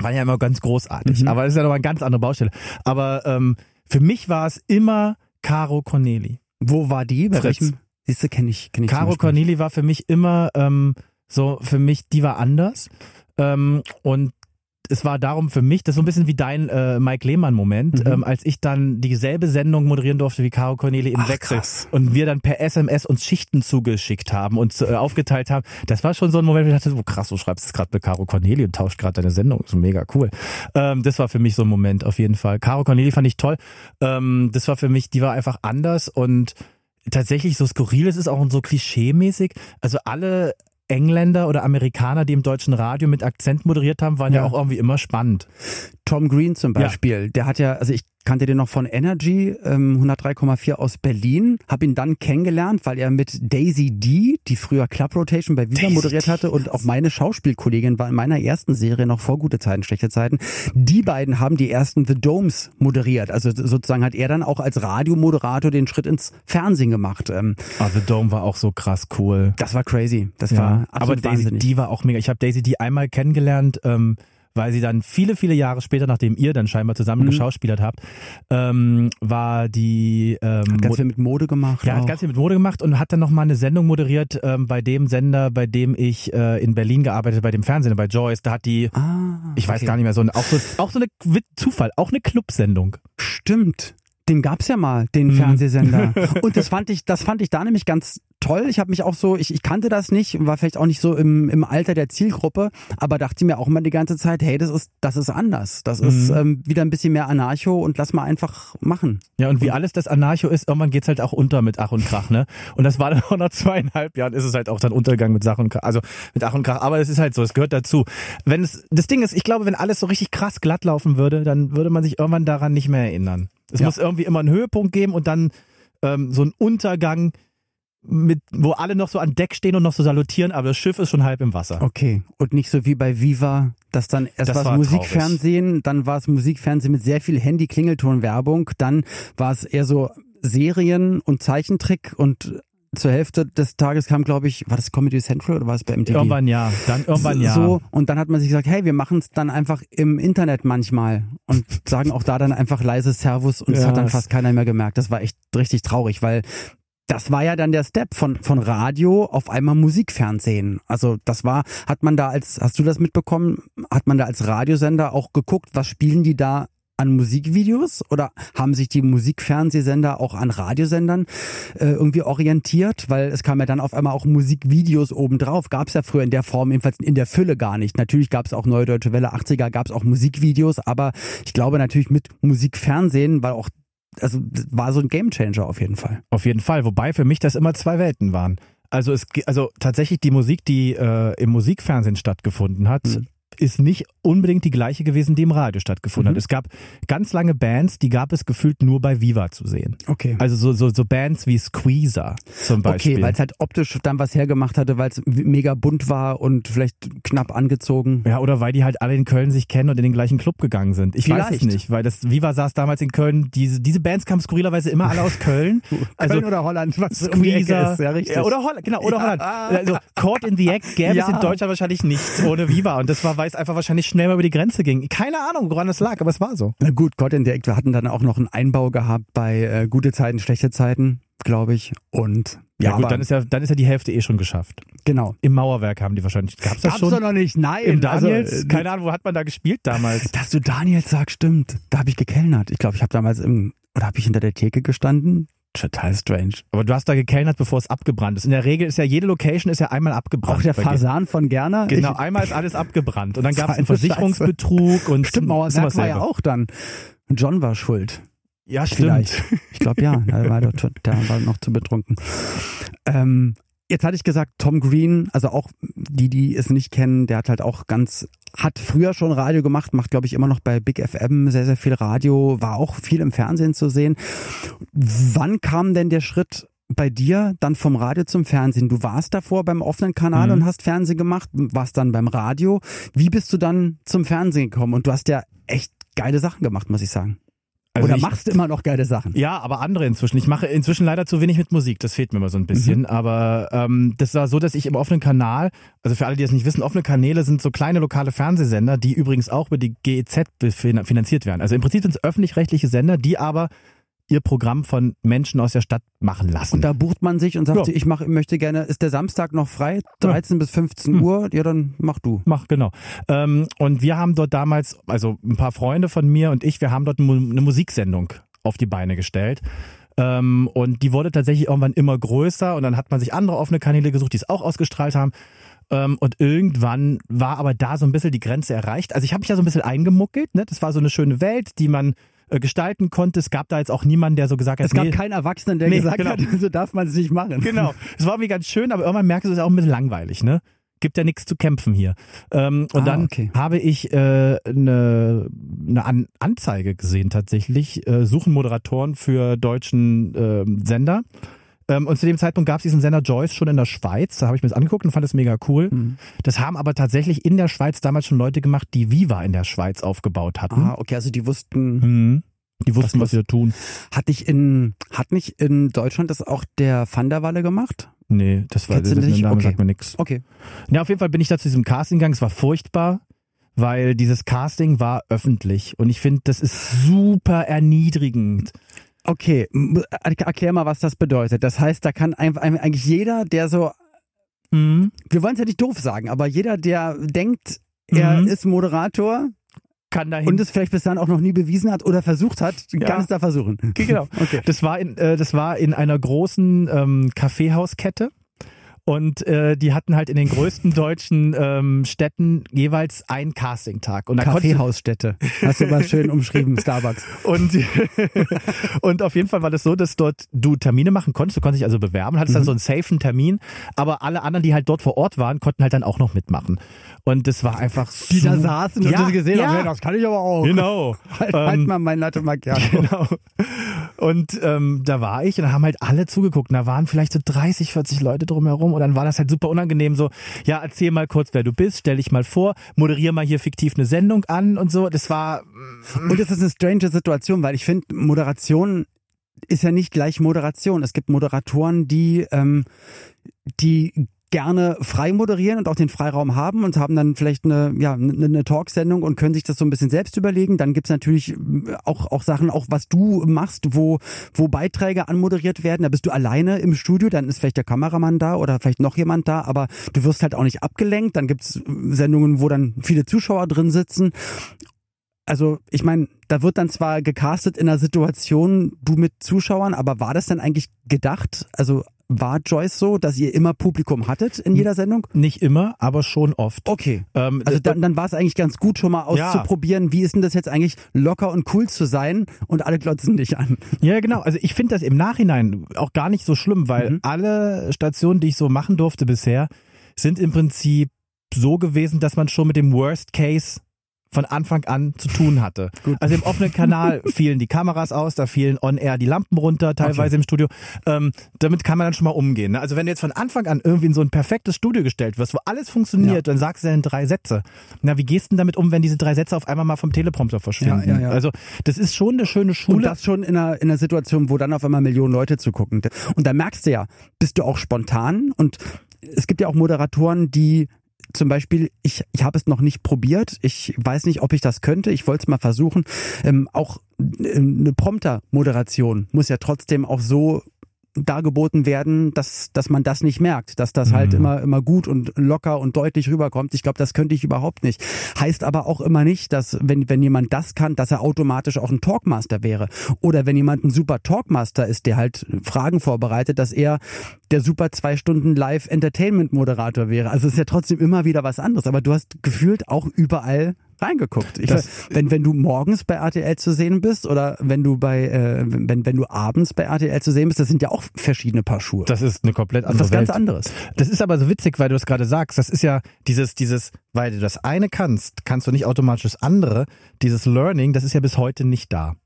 war ja immer ganz großartig. Mhm. Aber das ist ja noch mal eine ganz andere Baustelle. Aber ähm, für mich war es immer Caro Corneli. Wo war die? Bei Fritz. welchem? Siehst du, kenne ich, kenn ich Caro. Corneli war für mich immer ähm, so, für mich, die war anders. Ähm, und es war darum für mich, das ist so ein bisschen wie dein äh, Mike Lehmann-Moment, Mhm. ähm, als ich dann dieselbe Sendung moderieren durfte wie Caro Corneli im Ach, Wechsel krass. und wir dann per SMS uns Schichten zugeschickt haben und äh, aufgeteilt haben. Das war schon so ein Moment, wo ich dachte, so krass, du schreibst es gerade mit Caro Corneli und tauscht gerade deine Sendung. Das ist mega cool. Ähm, das war für mich so ein Moment auf jeden Fall. Caro Corneli fand ich toll. Ähm, das war für mich, die war einfach anders und tatsächlich so skurril es ist auch und so klischee-mäßig. Also alle Engländer oder Amerikaner, die im deutschen Radio mit Akzent moderiert haben, waren ja, Ja. auch irgendwie immer spannend. Tom Green zum Ja. Beispiel, der hat ja, also ich kannte den noch von Energy, ähm, 103,4 aus Berlin, habe ihn dann kennengelernt, weil er mit Daisy D, die früher Club Rotation bei Viva Daisy moderiert D. hatte und auch meine Schauspielkollegin war in meiner ersten Serie noch vor gute Zeiten, schlechte Zeiten. Die beiden haben die ersten The Domes moderiert. Also sozusagen hat er dann auch als Radiomoderator den Schritt ins Fernsehen gemacht. Ähm, Ah, The Dome war auch so krass cool. das war crazy. Das war Ja. Aber absolut Daisy, wahnsinnig. die war auch mega. Ich habe Daisy die einmal kennengelernt, ähm, weil sie dann viele, viele Jahre später, nachdem ihr dann scheinbar zusammen Mhm. geschauspielert habt, ähm, war die ähm, hat ganz viel mit Mode gemacht. Ja, hat auch. ganz viel mit Mode gemacht und hat dann nochmal eine Sendung moderiert ähm, bei dem Sender, bei dem ich äh, in Berlin gearbeitet, bei dem Fernsehen, bei Joyce. Da hat die, ah, ich weiß okay. gar nicht mehr, so eine, auch so, auch so eine Zufall, auch eine Clubsendung. Stimmt. Den gab's ja mal, den Mhm. Fernsehsender. Und das fand ich, das fand ich da nämlich ganz toll. Ich habe mich auch so, ich, ich kannte das nicht und war vielleicht auch nicht so im, im Alter der Zielgruppe, aber dachte mir auch immer die ganze Zeit, hey, das ist, das ist anders. Das ist Mhm. ähm, wieder ein bisschen mehr Anarcho und lass mal einfach machen. Ja, und wie alles das Anarcho ist, irgendwann geht's halt auch unter mit Ach und Krach, ne? Und das war dann auch nach zweieinhalb Jahren ist es halt auch dann Untergang mit Sach und Krach, also mit Ach und Krach. Aber es ist halt so, es gehört dazu. Wenn es, das Ding ist, ich glaube, wenn alles so richtig krass glatt laufen würde, dann würde man sich irgendwann daran nicht mehr erinnern. Es Ja. muss irgendwie immer einen Höhepunkt geben und dann ähm, so ein Untergang mit, wo alle noch so an Deck stehen und noch so salutieren, aber das Schiff ist schon halb im Wasser. Okay. Und nicht so wie bei Viva, dass dann erst Das war es Musikfernsehen, dann war es Musikfernsehen mit sehr viel Handy-Klingelton-Werbung, dann war es eher so Serien und Zeichentrick und zur Hälfte des Tages kam, glaube ich, war das Comedy Central oder war es bei MTV? Irgendwann ja, dann irgendwann ja. So, und dann hat man sich gesagt, hey, wir machen es dann einfach im Internet manchmal und sagen auch da dann einfach leise Servus und das Ja, hat dann es- fast keiner mehr gemerkt. Das war echt richtig traurig, weil das war ja dann der Step von, von Radio auf einmal Musikfernsehen. Also das war, hat man da als, hast du das mitbekommen, hat man da als Radiosender auch geguckt, was spielen die da an Musikvideos oder haben sich die Musikfernsehsender auch an Radiosendern äh, irgendwie orientiert? Weil es kam ja dann auf einmal auch Musikvideos obendrauf. Gab es ja früher in der Form, jedenfalls in der Fülle gar nicht. Natürlich gab es auch Neue Deutsche Welle 80er, gab es auch Musikvideos, aber ich glaube natürlich mit Musikfernsehen, weil auch, also war so ein Gamechanger auf jeden Fall. Auf jeden Fall, wobei für mich das immer zwei Welten waren. Also es, also tatsächlich die Musik, die äh, im Musikfernsehen stattgefunden hat, Mhm. Ist nicht unbedingt die gleiche gewesen, die im Radio stattgefunden Mhm. hat. Es gab ganz lange Bands, die gab es gefühlt nur bei Viva zu sehen. Okay. Also so, so, so Bands wie Squeezer zum Beispiel. Okay, weil es halt optisch dann was hergemacht hatte, weil es mega bunt war und vielleicht knapp angezogen. ja, oder weil die halt alle in Köln sich kennen und in den gleichen Club gegangen sind. Ich weiß es Vielleicht. nicht, weil das Viva saß damals in Köln. Diese, diese Bands kamen skurrilerweise immer alle aus Köln. Also Köln oder Holland, was um die Ecke Squeezer. ist, ja richtig. Ja, oder Holland, genau, oder Holland. Also Caught in the Act gäbe es Ja. in Deutschland wahrscheinlich nicht ohne Viva. Und das war, weil es einfach wahrscheinlich schnell mal über die Grenze ging. Keine Ahnung, woran das lag, aber es war so. Na gut, Gott in der Ecke. Wir hatten dann auch noch einen Einbau gehabt bei äh, Gute Zeiten, Schlechte Zeiten. glaube ich. Und ja, ja gut, dann ist ja, dann ist ja die Hälfte eh schon geschafft. Genau. Im Mauerwerk haben die wahrscheinlich. Gab's das Gab's schon? doch noch nicht, nein. Im Daniels? Also, keine Ahnung, wo hat man da gespielt damals? Dass du Daniels sagst, stimmt. Da habe ich gekellnert. Ich glaube, ich habe damals im, oder habe ich hinter der Theke gestanden? Total strange. Aber du hast da gekellnert, bevor es abgebrannt ist. In der Regel ist ja jede Location ist ja einmal abgebrannt. Auch der Fasan von Gerner? Genau, einmal ist alles abgebrannt. Und dann gab es einen Versicherungsbetrug Scheiße. und Stimmt, Mauerwerk war ja auch dann. John war schuld. Ja, stimmt. Vielleicht. Ich glaube ja, der war, der, der war noch zu betrunken. Ähm, Jetzt hatte ich gesagt, Tom Green, also auch die, die es nicht kennen, der hat halt auch ganz, hat früher schon Radio gemacht, macht glaube ich immer noch bei Big FM sehr, sehr viel Radio, war auch viel im Fernsehen zu sehen. Wann kam denn der Schritt bei dir dann vom Radio zum Fernsehen? Du warst davor beim offenen Kanal mhm. und hast Fernsehen gemacht, warst dann beim Radio. Wie bist du dann zum Fernsehen gekommen? Und du hast ja echt geile Sachen gemacht, muss ich sagen. Also Oder machst du immer noch geile Sachen? Ja, aber andere inzwischen. Ich mache inzwischen leider zu wenig mit Musik. Das fehlt mir immer so ein bisschen. Mhm. Aber ähm, das war so, dass ich im offenen Kanal, also für alle, die das nicht wissen, offene Kanäle sind so kleine lokale Fernsehsender, die übrigens auch über die GEZ finanziert werden. Also im Prinzip sind es öffentlich-rechtliche Sender, die aber ihr Programm von Menschen aus der Stadt machen lassen. Und da bucht man sich und sagt, ja. ich mach, möchte gerne, ist der Samstag noch frei, 13 ja. bis 15 hm. Uhr? Ja, dann mach du. Mach, genau. Ähm, und wir haben dort damals, also ein paar Freunde von mir und ich, wir haben dort eine Musiksendung auf die Beine gestellt. Ähm, und die wurde tatsächlich irgendwann immer größer und dann hat man sich andere offene Kanäle gesucht, die es auch ausgestrahlt haben. Ähm, und irgendwann war aber da so ein bisschen die Grenze erreicht. Also ich habe mich ja so ein bisschen eingemuckelt. Ne? Das war so eine schöne Welt, die man äh, gestalten konnte. Es gab da jetzt auch niemanden, der so gesagt hat, es gab nee, keinen Erwachsenen, der nee, gesagt genau. hat, so darf man es nicht machen. Genau. Es war irgendwie ganz schön, aber irgendwann merkst du es auch ein bisschen langweilig, ne? gibt ja nichts zu kämpfen hier. Ähm, und ah, dann okay. habe ich äh, eine, eine An Anzeige gesehen tatsächlich, äh, suchen Moderatoren für deutschen äh, Sender. Ähm, und zu dem Zeitpunkt gab es diesen Sender Joyce schon in der Schweiz. Da habe ich mir das angeguckt und fand es mega cool. Mhm. Das haben aber tatsächlich in der Schweiz damals schon Leute gemacht, die Viva in der Schweiz aufgebaut hatten. Ah, okay, also die wussten. Mhm. Die wussten, was, was sie da tun. Hat nicht in, hat nicht in Deutschland das auch der Van der Walle gemacht? Nee, das war, das, das Name okay. sagt mir nichts. Okay. Ja, auf jeden Fall bin ich da zu diesem Casting gegangen. Es war furchtbar, weil dieses Casting war öffentlich. Und ich finde, das ist super erniedrigend. Okay, erklär mal, was das bedeutet. Das heißt, da kann eigentlich jeder, der so, mhm. wir wollen es ja nicht doof sagen, aber jeder, der denkt, er mhm. ist Moderator, kann dahin. Und es vielleicht bis dann auch noch nie bewiesen hat oder versucht hat, ja. kann es da versuchen. Genau. Okay. Das war in, äh, das war in einer großen ähm, Kaffeehauskette. Und äh, die hatten halt in den größten deutschen ähm, Städten jeweils einen Casting-Tag. Kaffeehausstätte. Hast du mal schön umschrieben, Starbucks. Und, und auf jeden Fall war das so, dass dort du Termine machen konntest. Du konntest dich also bewerben, hattest mhm. dann so einen safen Termin. Aber alle anderen, die halt dort vor Ort waren, konnten halt dann auch noch mitmachen. Und das war einfach so. Die da saßen ja, und sie gesehen ja. haben, das kann ich aber auch. Genau. halt, halt ähm, mal mein Latte Macchiato. Genau. Und ähm, da war ich und da haben halt alle zugeguckt. Und da waren vielleicht so 30, 40 Leute drumherum und dann war das halt super unangenehm. So, ja, erzähl mal kurz, wer du bist, stell dich mal vor, moderier mal hier fiktiv eine Sendung an und so. Das war. Und das ist eine strange Situation, weil ich finde, Moderation ist ja nicht gleich Moderation. Es gibt Moderatoren, die, ähm, die gerne frei moderieren und auch den Freiraum haben und haben dann vielleicht eine, ja, eine, Talksendung und können sich das so ein bisschen selbst überlegen. Dann gibt's natürlich auch, auch Sachen, auch was du machst, wo, wo Beiträge anmoderiert werden. Da bist du alleine im Studio, dann ist vielleicht der Kameramann da oder vielleicht noch jemand da, aber du wirst halt auch nicht abgelenkt. Dann gibt's Sendungen, wo dann viele Zuschauer drin sitzen also ich meine, da wird dann zwar gecastet in einer Situation, du mit Zuschauern, aber war das denn eigentlich gedacht? Also war Joyce so, dass ihr immer Publikum hattet in jeder Sendung? Nicht immer, aber schon oft. Okay. Ähm, also dann, dann war es eigentlich ganz gut, schon mal auszuprobieren, ja. wie ist denn das jetzt eigentlich locker und cool zu sein und alle glotzen dich an. Ja, genau. Also ich finde das im Nachhinein auch gar nicht so schlimm, weil mhm. alle Stationen, die ich so machen durfte bisher, sind im Prinzip so gewesen, dass man schon mit dem Worst Case von Anfang an zu tun hatte. Gut. Also im offenen Kanal fielen die Kameras aus, da fielen on-air die Lampen runter, teilweise okay. im Studio. Ähm, damit kann man dann schon mal umgehen. Ne? Also wenn du jetzt von Anfang an irgendwie in so ein perfektes Studio gestellt wirst, wo alles funktioniert, ja. dann sagst du dann drei Sätze. Na, wie gehst du denn damit um, wenn diese drei Sätze auf einmal mal vom Teleprompter verschwinden? Ja, ja, also das ist schon eine schöne Schule. Und das schon in einer, in einer Situation, wo dann auf einmal Millionen Leute zugucken. Und da merkst du ja, bist du auch spontan und es gibt ja auch Moderatoren, die zum Beispiel, ich, ich habe es noch nicht probiert. Ich weiß nicht, ob ich das könnte. Ich wollte es mal versuchen. Ähm, auch äh, eine Prompter-Moderation muss ja trotzdem auch so dargeboten werden, dass, dass man das nicht merkt, dass das halt mhm. immer, immer gut und locker und deutlich rüberkommt. Ich glaube, das könnte ich überhaupt nicht. Heißt aber auch immer nicht, dass wenn, wenn jemand das kann, dass er automatisch auch ein Talkmaster wäre. Oder wenn jemand ein super Talkmaster ist, der halt Fragen vorbereitet, dass er der super zwei Stunden Live-Entertainment-Moderator wäre. Also es ist ja trotzdem immer wieder was anderes. Aber du hast gefühlt auch überall reingeguckt. Ich weiß, wenn, wenn du morgens bei RTL zu sehen bist oder wenn du bei, äh, wenn, wenn du abends bei RTL zu sehen bist, das sind ja auch verschiedene Paar Schuhe. Das ist eine komplett andere Was Welt. ganz anderes. Das ist aber so witzig, weil du es gerade sagst. Das ist ja dieses, dieses, weil du das eine kannst, kannst du nicht automatisch das andere. Dieses Learning, das ist ja bis heute nicht da.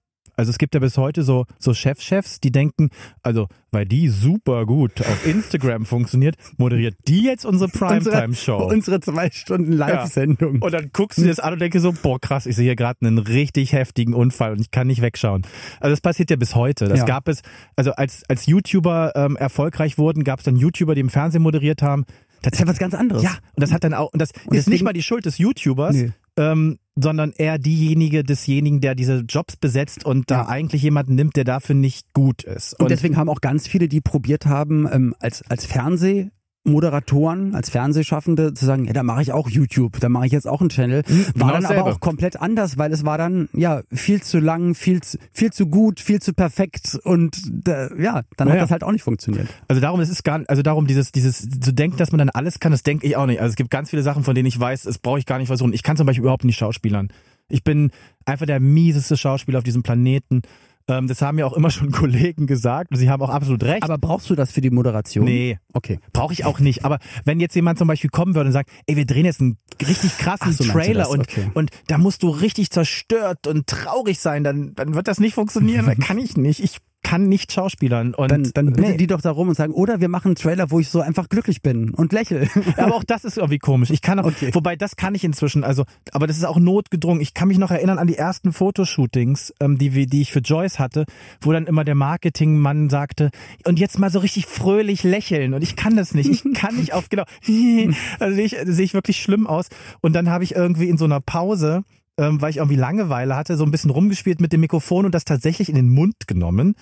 Also es gibt ja bis heute so, so Chefchefs, die denken, also weil die super gut auf Instagram funktioniert, moderiert die jetzt unsere Primetime-Show. Unsere, unsere, zwei Stunden Live-Sendung. Ja. Und dann guckst du dir das an und denkst so, boah krass, ich sehe hier gerade einen richtig heftigen Unfall und ich kann nicht wegschauen. Also das passiert ja bis heute. Das ja. gab es, also als, als YouTuber ähm, erfolgreich wurden, gab es dann YouTuber, die im Fernsehen moderiert haben. Das ist ja was ganz anderes. Ja, und das hat dann auch, und das und ist nicht mal die Schuld des YouTubers, nee ähm, sondern eher diejenige desjenigen, der diese Jobs besetzt und da eigentlich jemanden nimmt, der dafür nicht gut ist. Und, und deswegen haben auch ganz viele, die probiert haben, ähm, als, als Fernseh Moderatoren, als Fernsehschaffende zu sagen, ja, da mache ich auch YouTube, da mache ich jetzt auch einen Channel. Hm, war genau dann aber auch komplett anders, weil es war dann ja viel zu lang, viel zu, viel zu gut, viel zu perfekt und ja, dann naja. hat das halt auch nicht funktioniert. Also darum es ist gar, also darum dieses dieses zu denken, dass man dann alles kann, das denke ich auch nicht. Also es gibt ganz viele Sachen, von denen ich weiß, das brauche ich gar nicht versuchen. Ich kann zum Beispiel überhaupt nicht Schauspielern. Ich bin einfach der mieseste Schauspieler auf diesem Planeten. Ähm, das haben ja auch immer schon Kollegen gesagt und sie haben auch absolut recht. Aber brauchst du das für die Moderation? Nee. Okay. Brauche ich auch nicht. Aber wenn jetzt jemand zum Beispiel kommen würde und sagt, ey, wir drehen jetzt einen richtig krassen so, Trailer und, okay. und da musst du richtig zerstört und traurig sein, dann, dann wird das nicht funktionieren. kann ich nicht. Ich kann nicht schauspielern. Und dann, dann bitten nee. die doch darum und sagen, oder wir machen einen Trailer, wo ich so einfach glücklich bin und lächle. aber auch das ist irgendwie komisch. Ich kann auch, okay. wobei das kann ich inzwischen, also, aber das ist auch notgedrungen. Ich kann mich noch erinnern an die ersten Fotoshootings, ähm, die, die ich für Joyce hatte, wo dann immer der Marketingmann sagte, und jetzt mal so richtig fröhlich lächeln. Und ich kann das nicht. Ich kann nicht auf, genau, also sehe ich, sehe ich wirklich schlimm aus. Und dann habe ich irgendwie in so einer Pause, ähm, weil ich irgendwie Langeweile hatte, so ein bisschen rumgespielt mit dem Mikrofon und das tatsächlich in den Mund genommen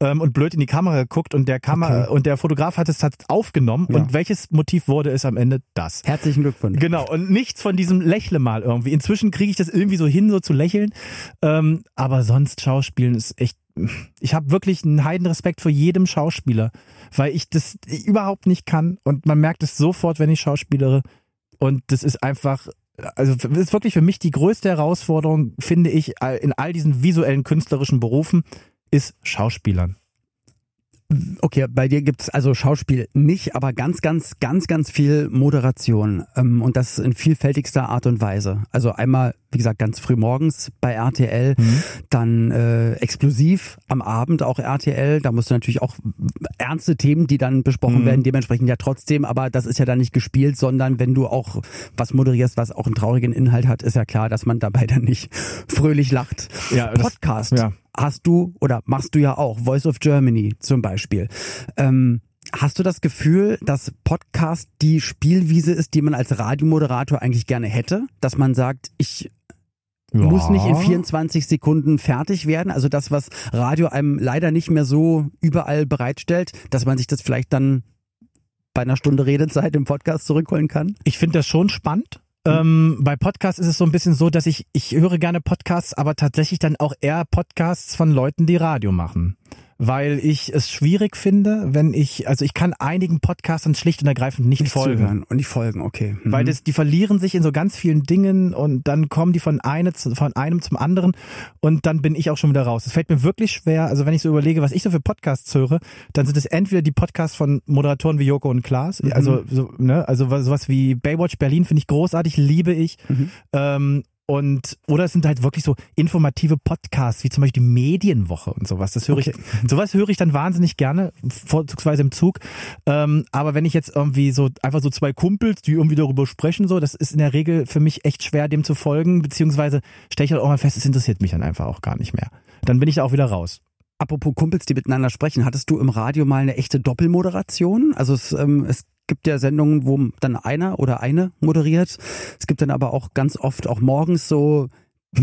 ähm, und blöd in die Kamera geguckt und der Kamera okay. und der Fotograf hat es aufgenommen ja. und welches Motiv wurde es am Ende das? Herzlichen Glückwunsch. Genau und nichts von diesem Lächle mal irgendwie. Inzwischen kriege ich das irgendwie so hin, so zu lächeln, ähm, aber sonst Schauspielen ist echt. Ich habe wirklich einen Heidenrespekt vor jedem Schauspieler, weil ich das überhaupt nicht kann und man merkt es sofort, wenn ich schauspielere und das ist einfach also das ist wirklich für mich die größte Herausforderung, finde ich, in all diesen visuellen künstlerischen Berufen, ist Schauspielern. Okay, bei dir gibt's also Schauspiel nicht, aber ganz, ganz, ganz, ganz viel Moderation ähm, und das in vielfältigster Art und Weise. Also einmal, wie gesagt, ganz früh morgens bei RTL, mhm. dann äh, explosiv am Abend auch RTL. Da musst du natürlich auch ernste Themen, die dann besprochen mhm. werden, dementsprechend ja trotzdem, aber das ist ja dann nicht gespielt, sondern wenn du auch was moderierst, was auch einen traurigen Inhalt hat, ist ja klar, dass man dabei dann nicht fröhlich lacht. Ja, Podcast. Das, ja hast du oder machst du ja auch, Voice of Germany zum Beispiel. Ähm, hast du das Gefühl, dass Podcast die Spielwiese ist, die man als Radiomoderator eigentlich gerne hätte? Dass man sagt, ich ja. muss nicht in 24 Sekunden fertig werden. Also das, was Radio einem leider nicht mehr so überall bereitstellt, dass man sich das vielleicht dann bei einer Stunde Redezeit im Podcast zurückholen kann? Ich finde das schon spannend. Ähm, bei Podcasts ist es so ein bisschen so, dass ich, ich höre gerne Podcasts, aber tatsächlich dann auch eher Podcasts von Leuten, die Radio machen weil ich es schwierig finde, wenn ich, also ich kann einigen Podcastern schlicht und ergreifend nicht, nicht folgen. Zuhören und nicht folgen, okay. Mhm. Weil das, die verlieren sich in so ganz vielen Dingen und dann kommen die von, eine, von einem zum anderen und dann bin ich auch schon wieder raus. Es fällt mir wirklich schwer, also wenn ich so überlege, was ich so für Podcasts höre, dann sind es entweder die Podcasts von Moderatoren wie Joko und Klaas, mhm. also, so, ne, also sowas wie Baywatch Berlin finde ich großartig, liebe ich. Mhm. Ähm, und oder es sind halt wirklich so informative Podcasts, wie zum Beispiel die Medienwoche und sowas. Das höre okay. ich, sowas höre ich dann wahnsinnig gerne, vorzugsweise im Zug. Ähm, aber wenn ich jetzt irgendwie so einfach so zwei Kumpels, die irgendwie darüber sprechen, so, das ist in der Regel für mich echt schwer, dem zu folgen, beziehungsweise stelle ich halt auch mal fest, es interessiert mich dann einfach auch gar nicht mehr. Dann bin ich da auch wieder raus. Apropos Kumpels, die miteinander sprechen, hattest du im Radio mal eine echte Doppelmoderation? Also es, ähm, es gibt ja Sendungen, wo dann einer oder eine moderiert. Es gibt dann aber auch ganz oft auch morgens so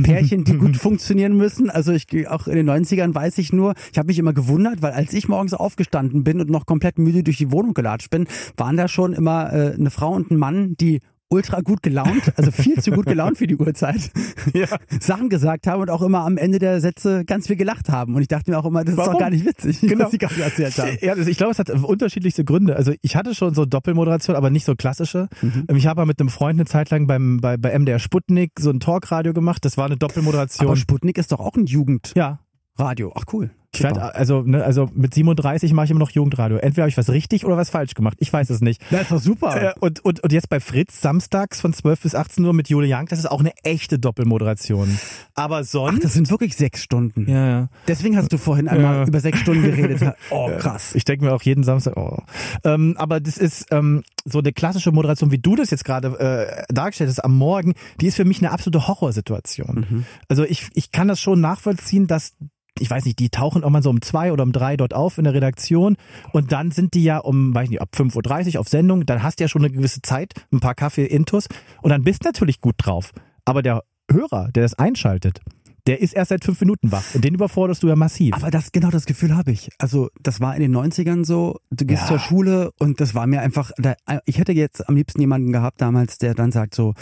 Pärchen, die gut funktionieren müssen. Also ich auch in den 90ern weiß ich nur, ich habe mich immer gewundert, weil als ich morgens aufgestanden bin und noch komplett müde durch die Wohnung gelatscht bin, waren da schon immer äh, eine Frau und ein Mann, die ultra gut gelaunt, also viel zu gut gelaunt für die Uhrzeit, ja. Sachen gesagt haben und auch immer am Ende der Sätze ganz viel gelacht haben. Und ich dachte mir auch immer, das Warum? ist doch gar nicht witzig, genau. was sie gerade erzählt haben. Ja, also ich glaube, es hat unterschiedlichste Gründe. Also ich hatte schon so Doppelmoderation, aber nicht so klassische. Mhm. Ich habe mit einem Freund eine Zeit lang beim, bei, bei MDR Sputnik so ein Talkradio gemacht. Das war eine Doppelmoderation. Aber Sputnik ist doch auch ein Jugend. Ja. Radio. Ach cool. Ich werd, also, ne, also mit 37 mache ich immer noch Jugendradio. Entweder habe ich was richtig oder was falsch gemacht. Ich weiß es nicht. Das ist doch super. Äh, und, und, und jetzt bei Fritz samstags von 12 bis 18 Uhr mit Jule Young, das ist auch eine echte Doppelmoderation. Aber sonst. Ach, das sind wirklich sechs Stunden. Ja, ja. Deswegen hast du vorhin einmal ja. über sechs Stunden geredet. Oh, krass. Ich denke mir auch jeden Samstag, oh. Ähm, aber das ist ähm, so eine klassische Moderation, wie du das jetzt gerade äh, dargestellt hast am Morgen, die ist für mich eine absolute Horrorsituation. Mhm. Also ich, ich kann das schon nachvollziehen, dass ich weiß nicht, die tauchen auch mal so um zwei oder um drei dort auf in der Redaktion und dann sind die ja um, weiß nicht, ab 5.30 Uhr auf Sendung, dann hast du ja schon eine gewisse Zeit, ein paar Kaffee intus und dann bist du natürlich gut drauf. Aber der Hörer, der das einschaltet, der ist erst seit fünf Minuten wach. Und den überforderst du ja massiv. Aber das, genau das Gefühl habe ich. Also, das war in den 90ern so. Du gehst ja. zur Schule und das war mir einfach, ich hätte jetzt am liebsten jemanden gehabt damals, der dann sagt so,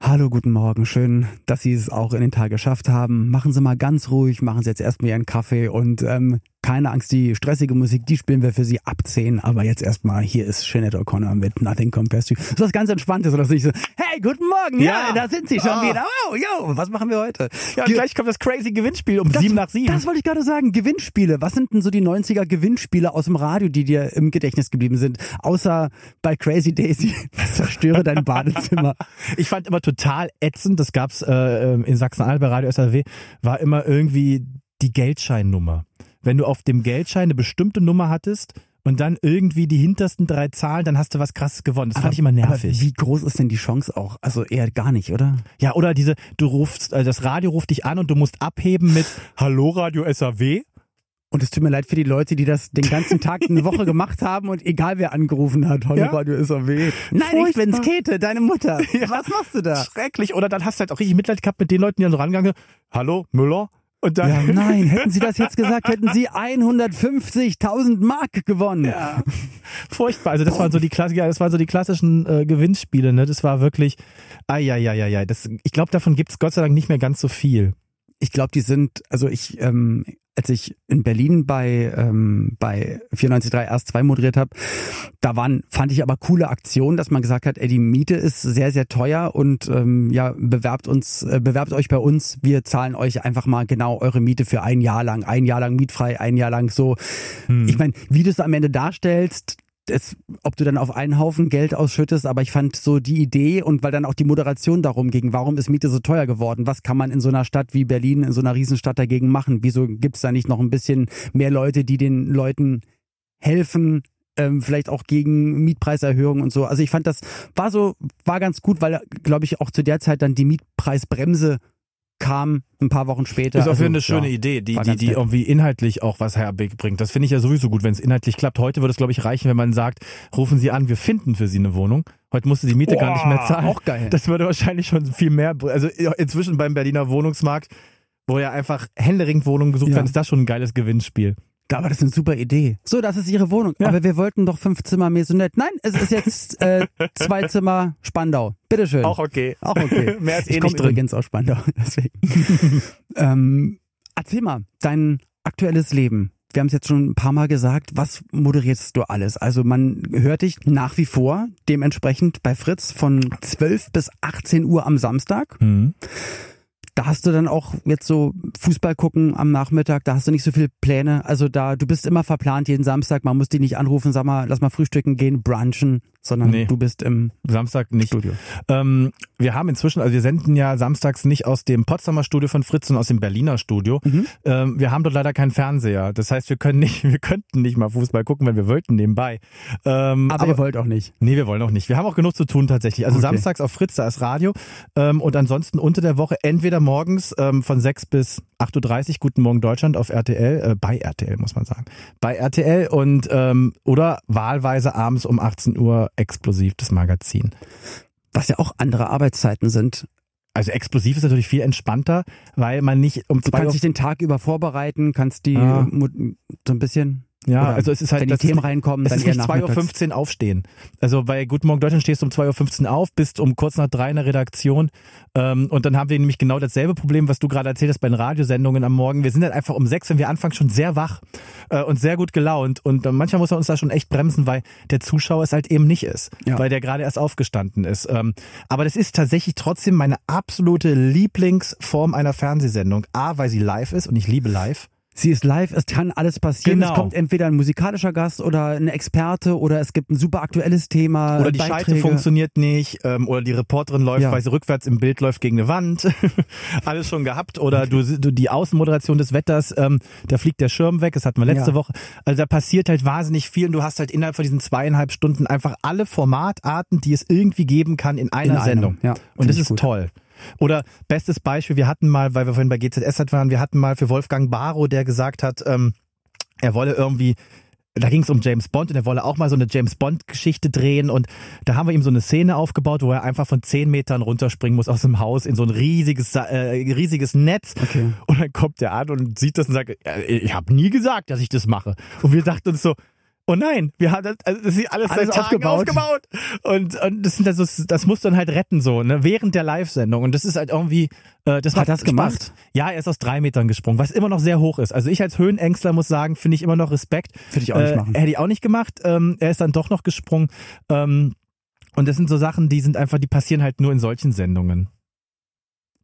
Hallo, guten Morgen. Schön, dass Sie es auch in den Tag geschafft haben. Machen Sie mal ganz ruhig, machen Sie jetzt erstmal Ihren Kaffee und ähm, keine Angst, die stressige Musik, die spielen wir für Sie ab 10. Aber jetzt erstmal, hier ist Sinead O'Connor mit Nothing Compares to You. So was ganz Entspanntes, oder nicht so, hey, guten Morgen, ja, ja da sind Sie schon oh. wieder. Oh, yo, was machen wir heute? Ja, Ge gleich kommt das crazy Gewinnspiel um das, 7 nach 7. Das wollte ich gerade sagen, Gewinnspiele. Was sind denn so die 90er Gewinnspiele aus dem Radio, die dir im Gedächtnis geblieben sind? Außer bei Crazy Daisy, zerstöre dein Badezimmer. ich fand immer total ätzend, das gab's äh, in Sachsen-Anhalt bei Radio SRW, war immer irgendwie die Geldscheinnummer wenn du auf dem Geldschein eine bestimmte Nummer hattest und dann irgendwie die hintersten drei Zahlen, dann hast du was krasses gewonnen. Das aber, fand ich immer nervig. Aber wie groß ist denn die Chance auch? Also eher gar nicht, oder? Ja, oder diese, du rufst, also das Radio ruft dich an und du musst abheben mit Hallo Radio SAW. Und es tut mir leid für die Leute, die das den ganzen Tag eine Woche gemacht haben und egal wer angerufen hat, Hallo ja? Radio SAW. Nein, Furchtbar. ich bin's, Käthe, deine Mutter. Ja. Was machst du da? Schrecklich. Oder dann hast du halt auch richtig Mitleid gehabt mit den Leuten, die dann so rangegangen, Hallo, Müller? Und dann ja, nein, hätten Sie das jetzt gesagt, hätten Sie 150.000 Mark gewonnen. Ja. Furchtbar. Also das waren so die Klassiker, das waren so die klassischen äh, Gewinnspiele, ne? Das war wirklich, ai, ai, ai, ai, das, ich glaube, davon gibt's Gott sei Dank nicht mehr ganz so viel. Ich glaube, die sind, also ich ähm, als ich in Berlin bei ähm, bei 94.3 erst 2 moderiert habe, da waren fand ich aber coole Aktionen, dass man gesagt hat, ey, die Miete ist sehr sehr teuer und ähm, ja bewerbt uns äh, bewerbt euch bei uns, wir zahlen euch einfach mal genau eure Miete für ein Jahr lang, ein Jahr lang mietfrei, ein Jahr lang so. Hm. Ich meine, wie du es am Ende darstellst, es, ob du dann auf einen Haufen Geld ausschüttest, aber ich fand so die Idee und weil dann auch die Moderation darum ging, warum ist Miete so teuer geworden? Was kann man in so einer Stadt wie Berlin, in so einer Riesenstadt dagegen machen? Wieso gibt es da nicht noch ein bisschen mehr Leute, die den Leuten helfen, ähm, vielleicht auch gegen Mietpreiserhöhungen und so. Also ich fand das war so, war ganz gut, weil, glaube ich, auch zu der Zeit dann die Mietpreisbremse kam ein paar Wochen später. Ist auch also, eine schöne ja, Idee, die, die, die irgendwie inhaltlich auch was herbringt. Das finde ich ja sowieso gut, wenn es inhaltlich klappt. Heute würde es, glaube ich, reichen, wenn man sagt, rufen Sie an, wir finden für Sie eine Wohnung. Heute musst du die Miete oh, gar nicht mehr zahlen. Auch geil. Das würde wahrscheinlich schon viel mehr, also inzwischen beim Berliner Wohnungsmarkt, wo ja einfach händeringend Wohnungen gesucht ja. werden, ist das schon ein geiles Gewinnspiel. Aber das ist eine super Idee. So, das ist Ihre Wohnung. Ja. Aber wir wollten doch fünf Zimmer Maisonette. Nein, es ist jetzt äh, zwei Zimmer Spandau. Bitteschön. Auch okay. Auch okay. Mehr ist eh ich nicht drin. übrigens aus Spandau. Deswegen. ähm, erzähl mal, dein aktuelles Leben. Wir haben es jetzt schon ein paar Mal gesagt. Was moderierst du alles? Also man hört dich nach wie vor dementsprechend bei Fritz von 12 bis 18 Uhr am Samstag. Mhm da hast du dann auch jetzt so Fußball gucken am Nachmittag, da hast du nicht so viele Pläne. Also da, du bist immer verplant jeden Samstag, man muss die nicht anrufen, sag mal, lass mal frühstücken gehen, brunchen, sondern nee, du bist im Samstag nicht. Studio. Ähm, wir haben inzwischen, also wir senden ja samstags nicht aus dem Potsdamer Studio von Fritz, sondern aus dem Berliner Studio. Mhm. Ähm, wir haben dort leider keinen Fernseher. Das heißt, wir können nicht, wir könnten nicht mal Fußball gucken, wenn wir wollten nebenbei. Ähm, aber, aber, ihr wollt auch nicht. Nee, wir wollen auch nicht. Wir haben auch genug zu tun tatsächlich. Also okay. samstags auf Fritz, da ist Radio. Ähm, und ansonsten unter der Woche entweder morgens ähm, von 6 bis 8.30 Uhr, Guten Morgen Deutschland auf RTL, äh, bei RTL muss man sagen. Bei RTL und ähm, oder wahlweise abends um 18 Uhr explosiv das Magazin. Was ja auch andere Arbeitszeiten sind Also explosiv ist natürlich viel entspannter, weil man nicht um Du zwei kannst Uhr dich den Tag über vorbereiten, kannst die. Mo- so ein bisschen. Ja, oder also es ist halt, wenn die das ist Themen nicht- reinkommen, es dann ist eher nicht 2.15 nachmittags. Uhr aufstehen. Also bei Guten Morgen Deutschland stehst du um 2.15 Uhr auf, bist um kurz nach drei in der Redaktion ähm, und dann haben wir nämlich genau dasselbe Problem, was du gerade erzählt hast bei den Radiosendungen am Morgen. Wir sind dann einfach um sechs, wenn wir anfangen, schon sehr wach äh, und sehr gut gelaunt und äh, manchmal muss man uns da schon echt bremsen, weil der Zuschauer es halt eben nicht ist, Ja. weil der gerade erst aufgestanden ist. Ähm, aber das ist tatsächlich trotzdem meine absolute Lieblingsform einer Fernsehsendung. A, weil sie live ist und ich liebe live. Sie ist live, es kann alles passieren. Genau. Es kommt entweder ein musikalischer Gast oder ein Experte oder es gibt ein super aktuelles Thema. Oder die Schalte Beiträge. funktioniert nicht, ähm, oder die Reporterin läuft, Ja. weil sie rückwärts im Bild läuft gegen eine Wand. Alles schon gehabt. Oder du, du die Außenmoderation des Wetters, ähm, da fliegt der Schirm weg, das hatten wir letzte Ja. Woche. Also da passiert halt wahnsinnig viel und du hast halt innerhalb von diesen zweieinhalb Stunden einfach alle Formatarten, die es irgendwie geben kann, in einer In Sendung. ja. und das ist gut. toll. Oder bestes Beispiel, wir hatten mal, weil wir vorhin bei GZS halt waren, wir hatten mal für Wolfgang Barrow, der gesagt hat, ähm, er wolle irgendwie da ging es um James Bond und er wolle auch mal so eine James Bond-Geschichte drehen und da haben wir ihm so eine Szene aufgebaut, wo er einfach von zehn Metern runterspringen muss aus dem Haus in so ein riesiges, äh, riesiges Netz. Okay. Und dann kommt er an und sieht das und sagt, "Ja, ich habe nie gesagt, dass ich das mache. Und wir dachten uns so, oh nein, wir haben das, also das ist alles, Alles seit Tagen aufgebaut. aufgebaut. Und, und das sind das, so- das muss dann halt retten so, ne, während der Live-Sendung. Und das ist halt irgendwie, äh, das Hat das Spaß. gemacht? Ja, er ist aus drei Metern gesprungen, was immer noch sehr hoch ist. Also ich als Höhenängstler muss sagen, finde ich immer noch Respekt. Würde ich auch nicht Äh, machen. Hätte ich auch nicht gemacht. Ähm, er ist dann doch noch gesprungen. Ähm, und das sind so Sachen, die sind einfach, die passieren halt nur in solchen Sendungen.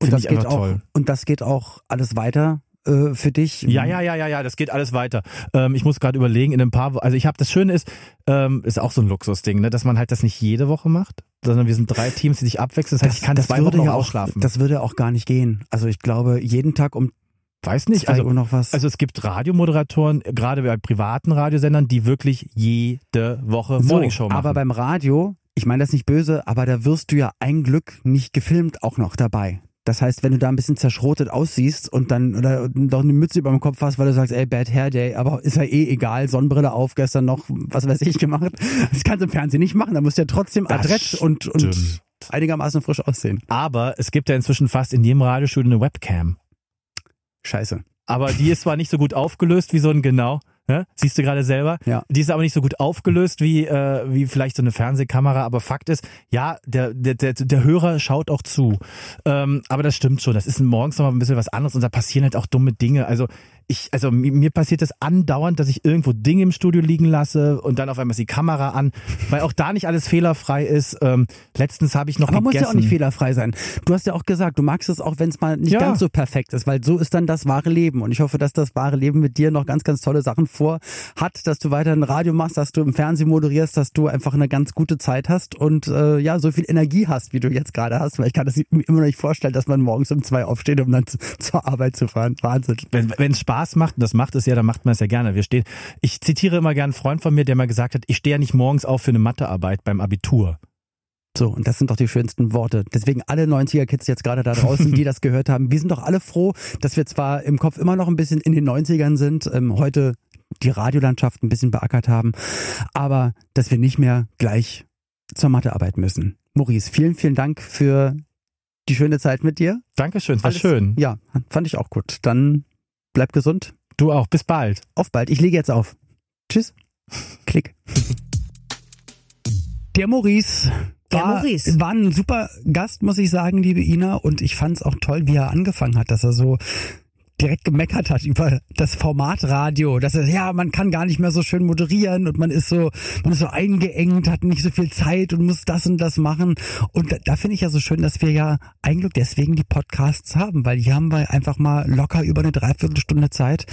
Und Finde das geht auch. toll. Und das geht auch alles weiter äh, für dich. Ja, ja, ja, ja, ja, das geht alles weiter. Ähm, ich muss gerade überlegen, in ein paar, Wo- also ich habe das Schöne ist, ähm, ist auch so ein Luxusding, ne, dass man halt das nicht jede Woche macht, sondern wir sind drei Teams, die sich abwechseln. Das heißt, ich kann zwei würde Wochen ja auch ausschlafen. Das würde auch gar nicht gehen. Also ich glaube, jeden Tag um weiß nicht. Also, Uhr noch was. also es gibt Radiomoderatoren, gerade bei privaten Radiosendern, die wirklich jede Woche so, Morningshow machen. aber beim Radio, ich meine das nicht böse, aber da wirst du ja ein Glück nicht gefilmt auch noch dabei. Das heißt, wenn du da ein bisschen zerschrotet aussiehst und dann oder noch eine Mütze über dem Kopf hast, weil du sagst, ey, Bad Hair Day, aber ist ja eh egal, Sonnenbrille auf, gestern noch, was weiß ich, gemacht. Das kannst du im Fernsehen nicht machen, da musst du ja trotzdem adrett und, und einigermaßen frisch aussehen. aber es gibt ja inzwischen fast in jedem Radiostudio eine Webcam. Scheiße. Aber die ist zwar nicht so gut aufgelöst wie so ein genau, ne? siehst du gerade selber. Ja. Die ist aber nicht so gut aufgelöst wie äh, wie vielleicht so eine Fernsehkamera. Aber Fakt ist, ja, der der der, der Hörer schaut auch zu. Ähm, aber das stimmt schon. Das ist morgens noch mal ein bisschen was anderes und da passieren halt auch dumme Dinge. Also ich, also mi- mir passiert das andauernd, dass ich irgendwo Dinge im Studio liegen lasse und dann auf einmal ist die Kamera an, weil auch da nicht alles fehlerfrei ist. Ähm, letztens habe ich noch Aber muss gegessen. ja auch nicht fehlerfrei sein. Du hast ja auch gesagt, du magst es auch, wenn es mal nicht Ja. ganz so perfekt ist, weil so ist dann das wahre Leben. Und ich hoffe, dass das wahre Leben mit dir noch ganz, ganz tolle Sachen vor hat, dass du weiterhin Radio machst, dass du im Fernsehen moderierst, dass du einfach eine ganz gute Zeit hast und äh, ja, so viel Energie hast, wie du jetzt gerade hast. Weil ich kann das mir immer noch nicht vorstellen, dass man morgens um zwei aufsteht, um dann zu, zur Arbeit zu fahren. Wahnsinn. wenn es Spaß macht, und das macht es ja, dann macht man es ja gerne. Wir stehen, ich zitiere immer gern einen Freund von mir, der mal gesagt hat, ich stehe ja nicht morgens auf für eine Mathearbeit beim Abitur. So, und das sind doch die schönsten Worte. Deswegen alle 90er-Kids jetzt gerade da draußen, die das gehört haben, wir sind doch alle froh, dass wir zwar im Kopf immer noch ein bisschen in den 90ern sind, ähm, heute die Radiolandschaft ein bisschen beackert haben, aber dass wir nicht mehr gleich zur Mathearbeit müssen. Maurice, vielen, vielen Dank für die schöne Zeit mit dir. Dankeschön, es war Alles- schön. Ja, fand ich auch gut. Dann bleib gesund. Du auch, bis bald. Auf bald. Ich lege jetzt auf. Tschüss. Klick. Der Maurice. Der war, Maurice. war ein super Gast, muss ich sagen, liebe Ina. Und ich fand es auch toll, wie er angefangen hat, dass er so direkt gemeckert hat über das Format Radio, dass er, ja, man kann gar nicht mehr so schön moderieren und man ist so, man ist so eingeengt, hat nicht so viel Zeit und muss das und das machen. Und da, da finde ich ja so schön, dass wir ja eigentlich deswegen die Podcasts haben, weil hier haben wir einfach mal locker über eine Dreiviertelstunde Zeit,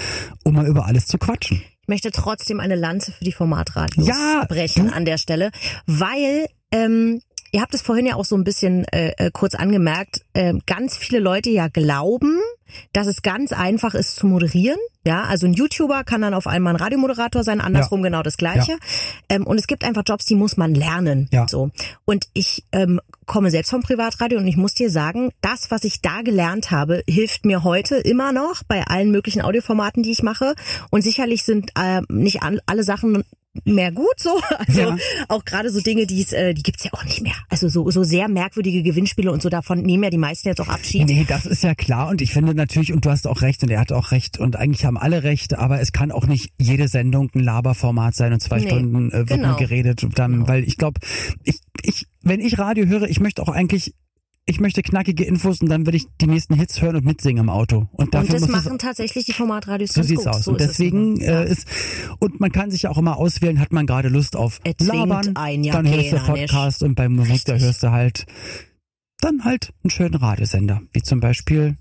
um mal über alles zu quatschen. Ich möchte trotzdem eine Lanze für die Formatradios Ja, brechen an der Stelle, weil ähm, ihr habt es vorhin ja auch so ein bisschen äh, äh, kurz angemerkt, äh, ganz viele Leute ja glauben, dass es ganz einfach ist zu moderieren. Ja, also ein YouTuber kann dann auf einmal ein Radiomoderator sein, andersrum genau das Gleiche. Ähm, und es gibt einfach Jobs, die muss man lernen. Ja. So. Und ich ähm, komme selbst vom Privatradio und ich muss dir sagen, das, was ich da gelernt habe, hilft mir heute immer noch bei allen möglichen Audioformaten, die ich mache. Und sicherlich sind äh, nicht all, alle Sachen mehr gut so. Also Ja. auch gerade so Dinge, die es, äh, die gibt's ja auch nicht mehr. Also so, so sehr merkwürdige Gewinnspiele und so davon nehmen ja die meisten jetzt auch Abschied. Nee, das ist ja klar und ich finde natürlich, und du hast auch recht und er hat auch recht und eigentlich haben alle recht, aber es kann auch nicht jede Sendung ein Laberformat sein und zwei Nee, Stunden äh, wird genau. nur geredet. Und dann, Genau. Weil ich glaube, ich, ich, wenn ich Radio höre, ich möchte auch eigentlich, ich möchte knackige Infos und dann will ich die nächsten Hits hören und mitsingen im Auto. Und Und dafür das muss es machen tatsächlich die Formatradios so sieht's gut. aus. So und es deswegen. Ja. äh, ist, und man kann sich ja auch immer auswählen, hat man gerade Lust auf Er Labern, ja dann hörst du nicht? Podcast und bei Musik, da hörst du halt, dann halt einen schönen Radiosender, wie zum Beispiel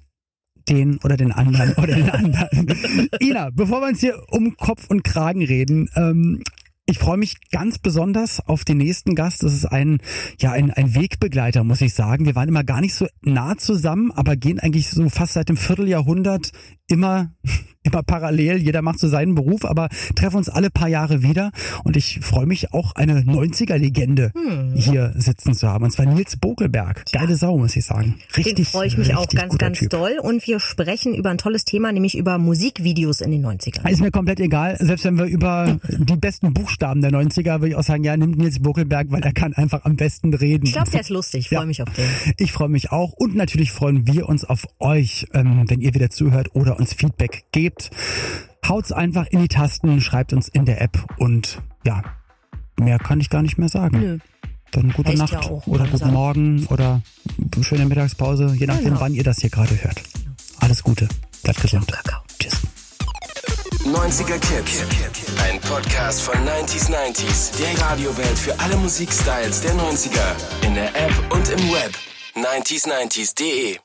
den oder den anderen oder den anderen. Ina, bevor wir uns hier um Kopf und Kragen reden, ähm, ich freue mich ganz besonders auf den nächsten Gast. Das ist ein, ja, ein, ein Wegbegleiter, muss ich sagen. Wir waren immer gar nicht so nah zusammen, aber gehen eigentlich so fast seit dem Vierteljahrhundert immer, immer parallel. Jeder macht so seinen Beruf, aber treffen uns alle paar Jahre wieder. Und ich freue mich auch, eine 90er-Legende Hm. hier sitzen zu haben. Und zwar Nils Bogelberg. Geile Sau, muss ich sagen. Richtig. Den freue ich mich auch ganz, ganz typ. doll. Und wir sprechen über ein tolles Thema, nämlich über Musikvideos in den 90ern. Ist mir komplett egal. Selbst wenn wir über die besten Buchstaben der 90er, würde ich auch sagen, ja, nimmt Nils Bokelberg, weil er kann einfach am besten reden. Ich glaube, der ist lustig. Ich freue Ja. mich auf den. Ich freue mich auch und natürlich freuen wir uns auf euch, ähm, wenn ihr wieder zuhört oder uns Feedback gebt. Haut's einfach in die Tasten, schreibt uns in der App und ja, mehr kann ich gar nicht mehr sagen. Nö. Dann gute Reicht Nacht ja oder langsam. guten Morgen oder schöne Mittagspause, je nachdem, Genau. wann ihr das hier gerade hört. Alles Gute, bleibt gesund. Tschüss. 90er Kids. Ein Podcast von 90s 90s. Der Radiowelt für alle Musikstyles der 90er. In der App und im Web. 90s90s.de